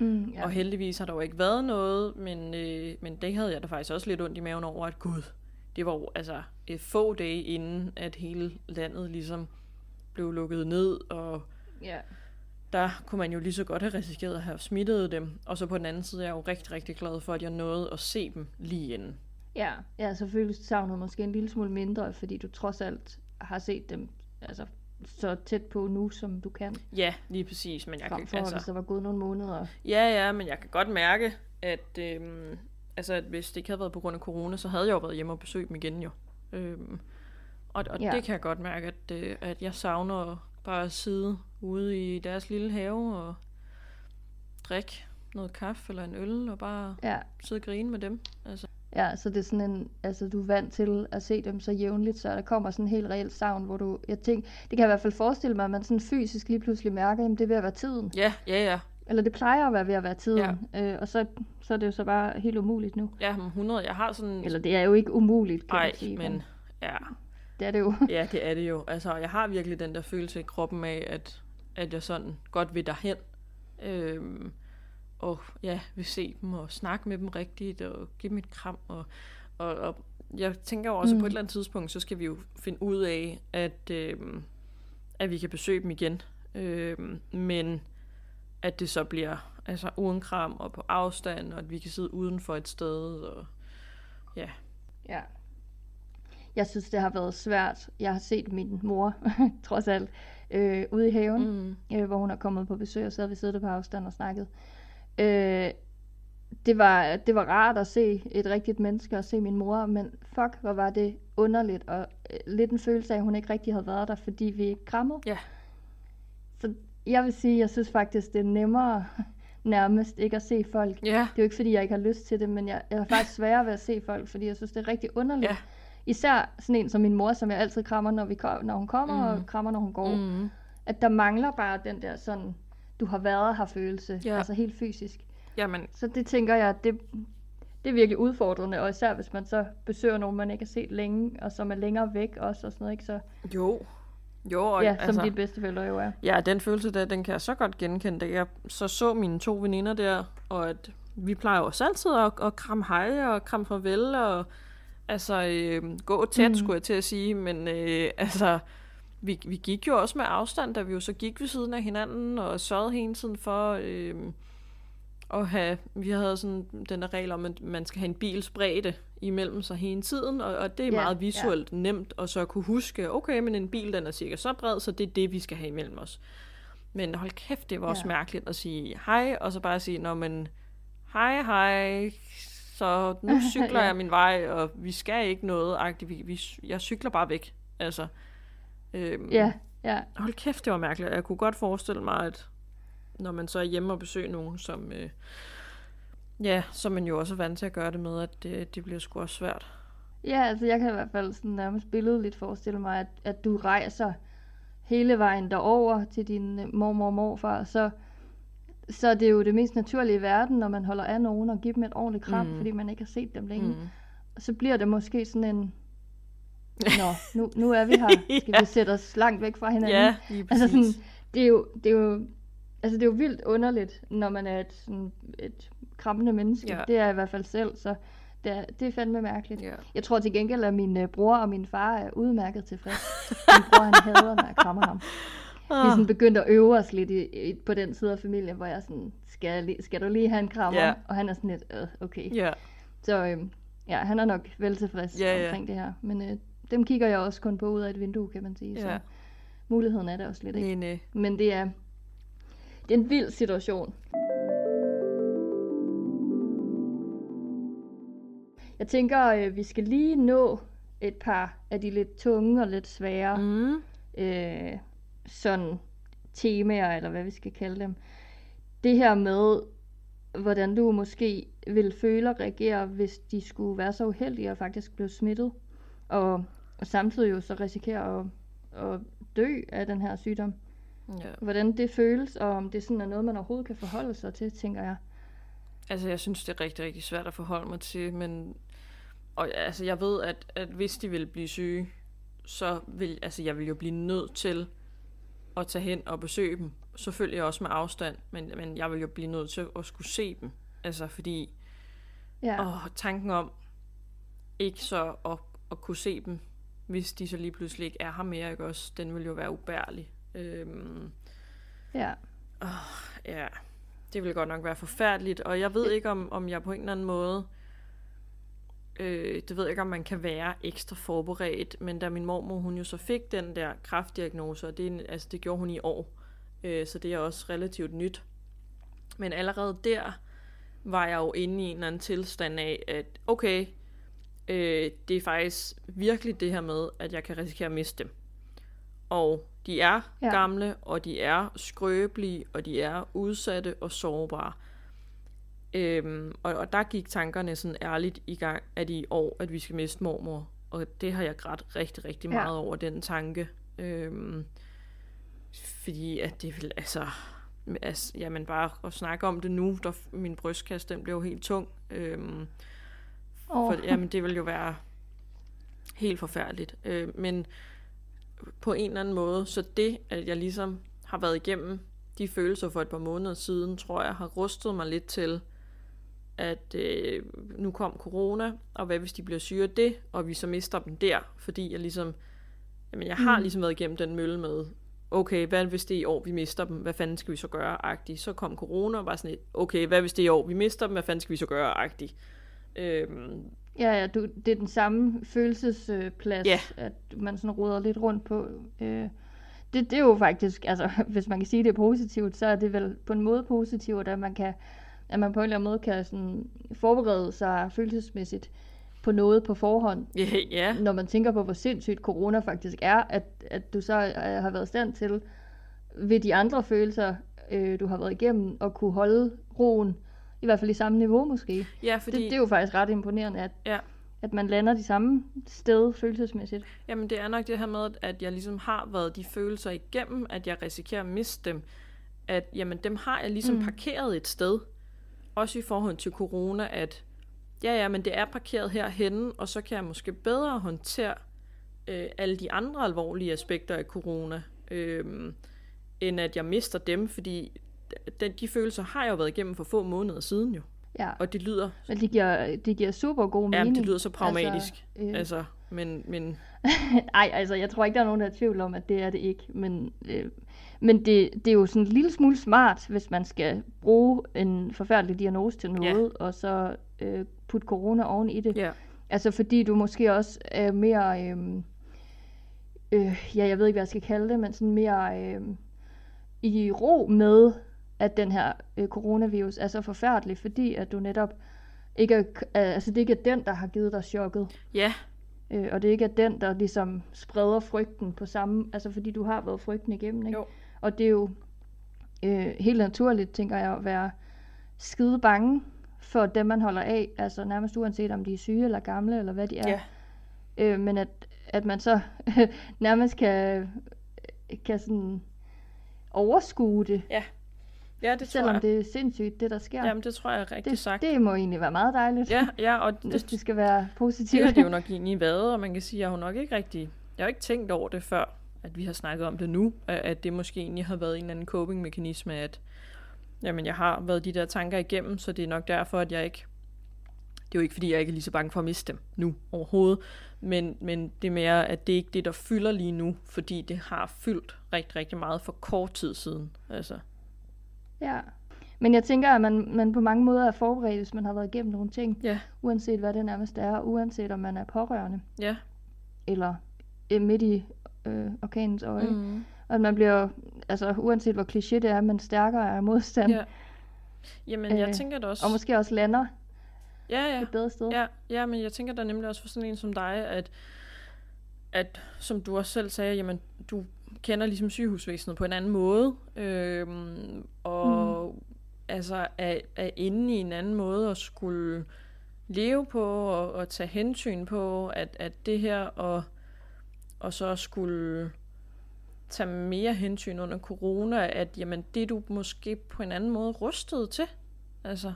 B: Mm,
C: ja. Og heldigvis har der jo ikke været noget, men, øh, men det havde jeg da faktisk også lidt ondt i maven over, at gud, det var jo altså et få dage inden, at hele landet ligesom blev lukket ned, og
B: ja.
C: der kunne man jo lige så godt have risikeret at have smittet dem. Og så på den anden side er jeg jo rigtig, rigtig glad for, at jeg nåede at se dem lige inden.
B: Ja, ja selvfølgelig savner måske en lille smule mindre, fordi du trods alt har set dem altså, så tæt på nu, som du kan.
C: Ja, lige præcis. Men jeg
B: frem
C: kan,
B: for, altså... hvis der var gået nogle måneder.
C: Ja, ja, men jeg kan godt mærke, at, øhm, altså, at hvis det ikke havde været på grund af corona, så havde jeg jo været hjemme og besøgt dem igen jo. Øhm, og og ja. det kan jeg godt mærke, at, øh, at jeg savner bare at sidde ude i deres lille have og drikke noget kaffe eller en øl og bare ja. sidde og grine med dem. Altså.
B: Ja, så det er sådan en, altså du er vant til at se dem så jævnligt, så der kommer sådan en helt reelt savn, hvor du, jeg tænker, det kan jeg i hvert fald forestille mig, at man sådan fysisk lige pludselig mærker, at det er ved at være tiden.
C: Ja, ja, ja.
B: Eller det plejer at være ved at være tiden, ja. øh, og så, så er det jo så bare helt umuligt nu.
C: Ja, 100, jeg har sådan...
B: Eller det er jo ikke umuligt, kan
C: Ej,
B: man sige.
C: men, men ja.
B: Det er det jo.
C: ja, det er det jo. Altså, jeg har virkelig den der følelse i kroppen af, at, at jeg sådan godt vil derhen. Øhm, og ja, vil se dem og snakke med dem rigtigt og give dem et kram. Og, og, og jeg tænker jo også, mm. på et eller andet tidspunkt, så skal vi jo finde ud af, at, øh, at vi kan besøge dem igen. Øh, men at det så bliver altså uden kram og på afstand, og at vi kan sidde uden for et sted. Og, ja.
B: Ja. Jeg synes, det har været svært. Jeg har set min mor, trods alt, øh, ude i haven, mm. øh, hvor hun er kommet på besøg, og så har vi siddet på afstand og snakket. Øh, det, var, det var rart at se et rigtigt menneske og se min mor, men fuck, hvor var det underligt, og øh, lidt en følelse af, at hun ikke rigtig havde været der, fordi vi ikke krammede.
C: Ja.
B: Så jeg vil sige, jeg synes faktisk, det er nemmere nærmest ikke at se folk.
C: Ja.
B: Det er jo ikke, fordi jeg ikke har lyst til det, men jeg, jeg er faktisk sværere ved at se folk, fordi jeg synes, det er rigtig underligt.
C: Ja.
B: Især sådan en som min mor, som jeg altid krammer, når, vi, når hun kommer, mm. og krammer, når hun går.
C: Mm.
B: At der mangler bare den der sådan du har været her følelse, ja. altså helt fysisk.
C: Jamen.
B: Så det tænker jeg, det, det er virkelig udfordrende, og især hvis man så besøger nogen, man ikke har set længe, og som er længere væk også, og sådan noget, ikke? Så,
C: jo. Jo, og,
B: ja, som altså, dit bedsteforældre jo er.
C: Ja, den følelse der, den kan jeg så godt genkende. Da jeg så så mine to veninder der, og at vi plejer også altid at, at kramme hej og kramme farvel, og altså øh, gå tæt, mm. skulle jeg til at sige, men øh, altså vi, vi gik jo også med afstand, da vi jo så gik ved siden af hinanden, og sørgede hele tiden for øh, at have, vi havde sådan den der regel om, at man skal have en bils bredde imellem sig hele tiden, og, og det er ja, meget visuelt ja. nemt at så kunne huske, okay, men en bil den er cirka så bred, så det er det, vi skal have imellem os. Men hold kæft, det var også ja. mærkeligt at sige hej, og så bare sige, når man hej, hej, så nu cykler ja. jeg min vej, og vi skal ikke noget agtigt, vi, vi, jeg cykler bare væk. Altså,
B: Øhm, ja, ja.
C: Hold kæft, det var mærkeligt. Jeg kunne godt forestille mig, at når man så er hjemme og besøger nogen, som, øh, ja, så man jo også er vant til at gøre det med, at det, det bliver sgu også svært.
B: Ja, altså jeg kan i hvert fald sådan nærmest billedligt forestille mig, at, at du rejser hele vejen derover til din øh, mormor og morfar, så, så det er jo det mest naturlige i verden, når man holder af nogen og giver dem et ordentligt kram, mm. fordi man ikke har set dem længe. Mm. Så bliver det måske sådan en, Nå, nu, nu er vi her. Skal ja. vi sætte os langt væk fra hinanden?
C: Ja, lige
B: altså sådan, det er jo, det er jo, altså det er jo vildt underligt, når man er et, sådan, et krammende menneske. Ja. Det er jeg i hvert fald selv, så det er, det er fandme mærkeligt. Ja. Jeg tror til gengæld, at min uh, bror og min far er udmærket tilfreds. min bror, han hader, når jeg krammer ham. Vi er sådan begyndt at øve os lidt i, i, på den side af familien, hvor jeg sådan, skal, skal du lige have en krammer? Ja. Og han er sådan lidt, øh, okay.
C: Ja.
B: Så øhm, ja, han er nok vel tilfreds ja, omkring ja. det her. Men øh, dem kigger jeg også kun på ud af et vindue, kan man sige. Ja. Så muligheden er der også lidt, ikke?
C: Nej, nej.
B: Men det er, det er en vild situation. Jeg tænker, øh, vi skal lige nå et par af de lidt tunge og lidt svære
C: mm.
B: øh, sådan temaer, eller hvad vi skal kalde dem. Det her med, hvordan du måske vil føle og reagere, hvis de skulle være så uheldige og faktisk blive smittet. Og og samtidig jo så risikerer at, at dø af den her sygdom.
C: Ja.
B: Hvordan det føles, og om det sådan er noget, man overhovedet kan forholde sig til, tænker jeg.
C: Altså, jeg synes, det er rigtig, rigtig svært at forholde mig til, men og, altså, jeg ved, at, at hvis de vil blive syge, så vil altså, jeg vil jo blive nødt til at tage hen og besøge dem. Selvfølgelig også med afstand, men, men jeg vil jo blive nødt til at skulle se dem. Altså, fordi
B: ja.
C: åh, tanken om ikke så at, at kunne se dem hvis de så lige pludselig ikke er her mere, ikke også? Den vil jo være ubærlig. Øhm,
B: ja.
C: Oh, ja, det ville godt nok være forfærdeligt, og jeg ved ikke, om, om jeg på en eller anden måde, øh, det ved jeg ikke, om man kan være ekstra forberedt, men da min mormor, hun jo så fik den der kraftdiagnose, og det, altså, det gjorde hun i år, øh, så det er også relativt nyt. Men allerede der var jeg jo inde i en eller anden tilstand af, at okay, øh, det er faktisk virkelig det her med, at jeg kan risikere at miste dem. Og de er ja. gamle, og de er skrøbelige, og de er udsatte og sårbare. Øhm, og, og der gik tankerne sådan ærligt i gang, at i år, at vi skal miste mormor. Og det har jeg grædt rigtig, rigtig meget ja. over, den tanke. Øhm, fordi at det vil, altså, altså, jamen bare at snakke om det nu, der min brystkasse, den blev helt tung. Øhm, oh. for, jamen det vil jo være helt forfærdeligt. Øh, men på en eller anden måde, så det, at jeg ligesom har været igennem de følelser for et par måneder siden, tror jeg har rustet mig lidt til, at øh, nu kom corona, og hvad hvis de bliver syge af det, og vi så mister dem der, fordi jeg ligesom, jamen jeg har mm. ligesom været igennem den mølle med, okay, hvad hvis det er i år, vi mister dem, hvad fanden skal vi så gøre, agtigt. Så kom corona og var sådan et, okay, hvad hvis det er i år, vi mister dem, hvad fanden skal vi så gøre, agtigt. Øhm,
B: Ja, ja du, det er den samme følelsesplads, ja. at man sådan ruder lidt rundt på. Øh, det, det er jo faktisk, altså hvis man kan sige det er positivt, så er det vel på en måde positivt, at man kan, at man på en eller anden måde kan sådan forberede sig følelsesmæssigt på noget på forhånd.
C: Ja, ja.
B: Når man tænker på, hvor sindssygt corona faktisk er, at, at du så øh, har været i stand til ved de andre følelser, øh, du har været igennem, at kunne holde roen i hvert fald i samme niveau måske.
C: Ja, fordi...
B: Det, det er jo faktisk ret imponerende, at,
C: ja.
B: at man lander de samme sted følelsesmæssigt.
C: Jamen det er nok det her med, at jeg ligesom har været de følelser igennem, at jeg risikerer at miste dem. At jamen dem har jeg ligesom mm. parkeret et sted. Også i forhold til corona, at ja ja, men det er parkeret herhenne, og så kan jeg måske bedre håndtere øh, alle de andre alvorlige aspekter af corona, øh, end at jeg mister dem, fordi den, de følelser har jeg jo været igennem for få måneder siden jo.
B: Ja.
C: Og det lyder...
B: Men det giver, det giver super god mening.
C: Ja, det lyder så pragmatisk. Altså, øh... altså men... men...
B: Ej, altså, jeg tror ikke, der er nogen, der er tvivl om, at det er det ikke. Men, øh, men det, det er jo sådan en lille smule smart, hvis man skal bruge en forfærdelig diagnose til noget, ja. og så øh, putte corona oven i det.
C: Ja.
B: Altså, fordi du måske også er mere... Øh, øh, ja, jeg ved ikke, hvad jeg skal kalde det, men sådan mere øh, i ro med, at den her øh, coronavirus er så forfærdelig, fordi at du netop ikke er, altså det ikke er den, der har givet dig chokket.
C: Ja.
B: Øh, og det ikke er den, der ligesom spreder frygten på samme, altså fordi du har været frygten igennem, ikke?
C: Jo.
B: Og det er jo øh, helt naturligt, tænker jeg, at være skide bange for dem, man holder af, altså nærmest uanset om de er syge eller gamle, eller hvad de er.
C: Ja.
B: Øh, men at, at man så nærmest kan, kan sådan overskue det.
C: Ja. Ja, det
B: Selvom
C: tror jeg.
B: det er sindssygt, det der sker.
C: Jamen, det tror jeg er rigtig
B: det,
C: sagt.
B: Det må egentlig være meget dejligt.
C: Ja, ja, og
B: hvis
C: det,
B: det skal være positivt.
C: det har det jo nok egentlig været, og man kan sige, at jeg har nok ikke rigtig... Jeg har ikke tænkt over det før, at vi har snakket om det nu, at det måske egentlig har været en eller anden coping-mekanisme, at jamen, jeg har været de der tanker igennem, så det er nok derfor, at jeg ikke... Det er jo ikke, fordi jeg ikke er lige så bange for at miste dem nu overhovedet, men, men det er mere, at det ikke er det, der fylder lige nu, fordi det har fyldt rigtig, rigtig meget for kort tid siden. Altså.
B: Ja, men jeg tænker, at man, man på mange måder er forberedt, hvis man har været igennem nogle ting.
C: Ja.
B: Uanset hvad det nærmest er, uanset om man er pårørende.
C: Ja.
B: Eller er midt i øh, orkanens øje.
C: Mm.
B: Og man bliver, altså uanset hvor kliché det er, men stærkere af modstand.
C: Ja. Jamen, jeg øh, tænker det også...
B: Og måske også lander
C: ja, ja.
B: et bedre sted.
C: Ja, ja, men jeg tænker der nemlig også for sådan en som dig, at, at som du også selv sagde, jamen, du kender ligesom sygehusvæsenet på en anden måde, øhm, og mm. altså er, er inde i en anden måde at skulle leve på og, og tage hensyn på, at, at det her og, og så skulle tage mere hensyn under corona, at jamen, det er du måske på en anden måde rustet til. Altså.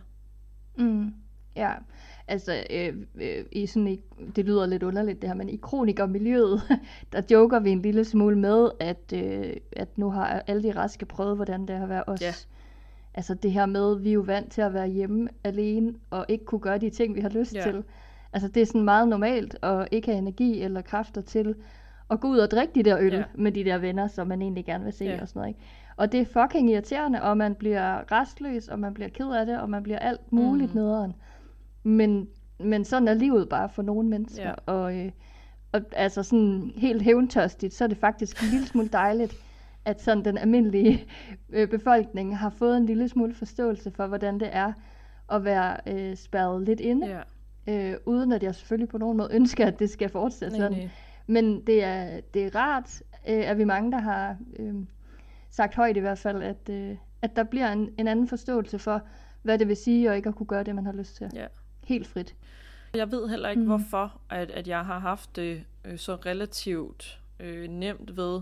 B: Mm. Ja, altså øh, øh, i sådan i, det lyder lidt underligt det her, men i kronikermiljøet, der joker vi en lille smule med, at, øh, at nu har alle de raske prøvet, hvordan det har været os.
C: Ja.
B: Altså det her med, vi er jo vant til at være hjemme alene, og ikke kunne gøre de ting, vi har lyst
C: Ja.
B: til. Altså det er sådan meget normalt, at ikke have energi eller kræfter til at gå ud og drikke de der øl
C: Ja.
B: med de der venner, som man egentlig gerne vil se
C: Ja.
B: og sådan noget. Ikke? Og det er fucking irriterende, og man bliver restløs, og man bliver ked af det, og man bliver alt muligt mm. nederen. Men, men sådan er livet bare for nogle mennesker. Ja. Og, øh, og altså sådan helt hævntørstigt, så er det faktisk en lille smule dejligt, at sådan den almindelige øh, befolkning har fået en lille smule forståelse for, hvordan det er at være øh, spærret lidt inde. Ja. Øh, uden at jeg selvfølgelig på nogen måde ønsker, at det skal fortsætte nej, sådan. Nej. Men det er, det er rart, øh, at vi mange, der har øh, sagt højt i hvert fald, at, øh, at der bliver en, en anden forståelse for, hvad det vil sige, og ikke at kunne gøre det, man har lyst til. Ja. Helt frit.
C: Jeg ved heller ikke, mm. hvorfor at, at jeg har haft det øh, så relativt øh, nemt ved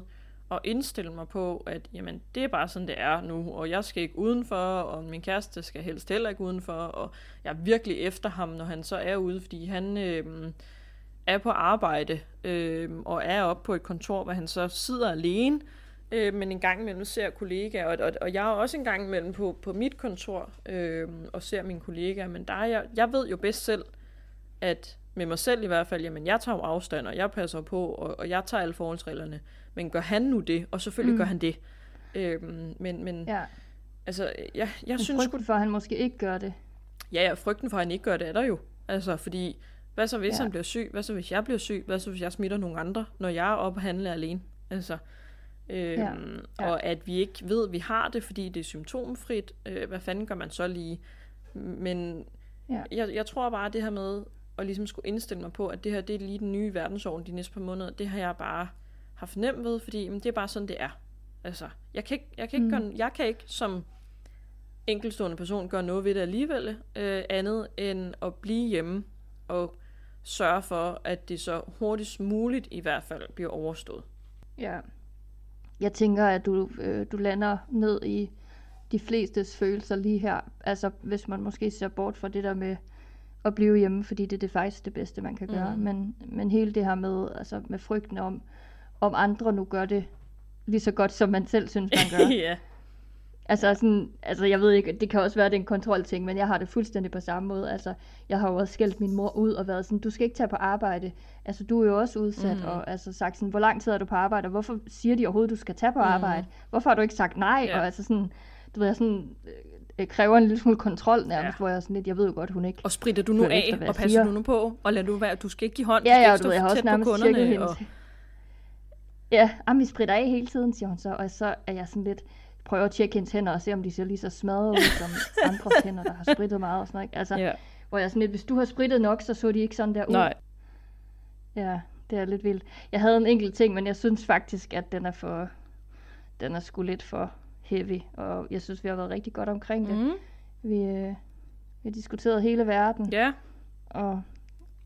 C: at indstille mig på, at jamen, det er bare sådan, det er nu, og jeg skal ikke udenfor, og min kæreste skal helst heller ikke udenfor, og jeg er virkelig efter ham, når han så er ude, fordi han øh, er på arbejde, øh, og er oppe på et kontor, hvor han så sidder alene, øh, men en gang imellem ser kollegaer, og, og, og jeg er også en gang imellem på, på mit kontor, øh, og ser mine kollegaer, men der er jeg, jeg ved jo bedst selv, at med mig selv i hvert fald, jamen jeg tager afstand, og jeg passer på, og, og jeg tager alle forholdsreglerne. Men gør han nu det? Og selvfølgelig mm. gør han det. Øhm, men, men ja. altså, jeg, jeg synes...
B: Frygten for, at han måske ikke gør det.
C: Ja, ja, frygten for, at han ikke gør det, er der jo. Altså, fordi, hvad så hvis ja. han bliver syg? Hvad så hvis jeg bliver syg? Hvad så hvis jeg smitter nogle andre, når jeg er oppe og handler alene? Altså, øhm, ja. Ja. Og at vi ikke ved, at vi har det, fordi det er symptomfrit. Øh, hvad fanden gør man så lige? Men ja. jeg, jeg tror bare, at det her med at ligesom skulle indstille mig på, at det her det er lige den nye verdensorden de næste par måneder, det har jeg bare haft nemt ved, fordi men det er bare sådan, det er. Altså, jeg kan ikke, jeg kan ikke, mm. gøre, jeg kan ikke som enkeltstående person gøre noget ved det alligevel, øh, andet end at blive hjemme og sørge for, at det så hurtigst muligt i hvert fald bliver overstået.
B: Ja. Jeg tænker, at du, øh, du lander ned i de flestes følelser lige her. Altså, hvis man måske ser bort fra det der med at blive hjemme, fordi det er det faktisk det bedste, man kan gøre. Mm. Men, men hele det her med, altså, med frygten om, om andre nu gør det lige så godt, som man selv synes, man gør. ja. Altså, sådan, altså, jeg ved ikke, det kan også være, det er en kontrolting, men jeg har det fuldstændig på samme måde. Altså, jeg har jo også skældt min mor ud og været sådan, du skal ikke tage på arbejde. Altså, du er jo også udsat, mm. og altså, sagt sådan, hvor lang tid er du på arbejde, og hvorfor siger de overhovedet, du skal tage på mm. arbejde? Hvorfor har du ikke sagt nej? Ja. Og altså sådan, du ved, sådan, øh, kræver en lille smule kontrol nærmest, ja. hvor jeg sådan lidt, jeg ved jo godt, hun ikke...
C: Og spritter du nu af, efter, og passer siger. du nu på, og lader du være, du skal ikke give hånd,
B: ja, ja,
C: du skal
B: ikke stå tæt på kunderne. Og... Ja, jamen, vi spritter af hele tiden, siger hun så, og så er jeg sådan lidt, prøver at tjekke hendes hænder og se, om de ser lige så smadret ud som andres hænder, der har sprittet meget og sådan noget. Altså, ja. hvor jeg sådan lidt, hvis du har sprittet nok, så så de ikke sådan der ud. Nej. Ja, det er lidt vildt. Jeg havde en enkelt ting, men jeg synes faktisk, at den er for, den er sgu lidt for heavy, og jeg synes, vi har været rigtig godt omkring det. Mm. Vi, øh, vi har diskuteret hele verden,
C: ja.
B: og,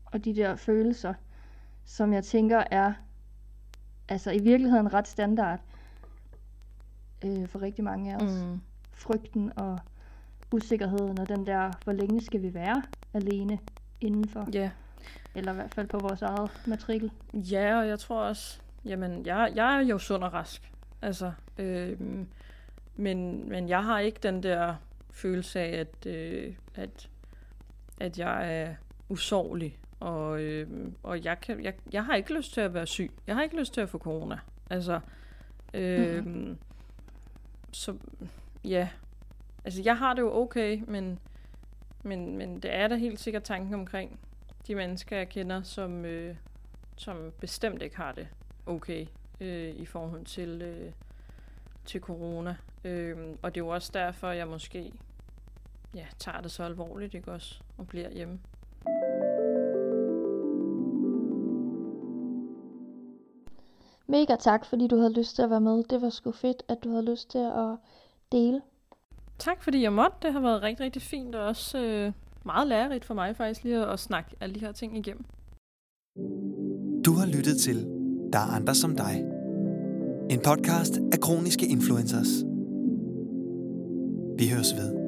B: og de der følelser, som jeg tænker er altså i virkeligheden ret standard øh, for rigtig mange af os. Mm. Frygten og usikkerheden og den der, hvor længe skal vi være alene indenfor? Ja. Yeah. Eller i hvert fald på vores eget matrikel.
C: Ja, og jeg tror også, jamen, jeg, jeg er jo sund og rask. Altså, øh, men, men jeg har ikke den der følelse af, at, øh, at, at jeg er usårlig. Og, øh, og jeg, kan, jeg, jeg har ikke lyst til at være syg. Jeg har ikke lyst til at få corona. Altså, øh, mm-hmm så ja. Altså, jeg har det jo okay, men, men, men det er da helt sikkert tanken omkring de mennesker, jeg kender, som, øh, som bestemt ikke har det okay øh, i forhold til, øh, til corona. Øh, og det er jo også derfor, jeg måske ja, tager det så alvorligt, ikke også? Og bliver hjemme.
B: Mega tak, fordi du havde lyst til at være med. Det var sgu fedt, at du havde lyst til at dele.
C: Tak, fordi jeg måtte. Det har været rigtig, rigtig fint, og også øh, meget lærerigt for mig faktisk lige at, at snakke alle de her ting igennem.
A: Du har lyttet til Der er andre som dig. En podcast af kroniske influencers. Vi høres ved.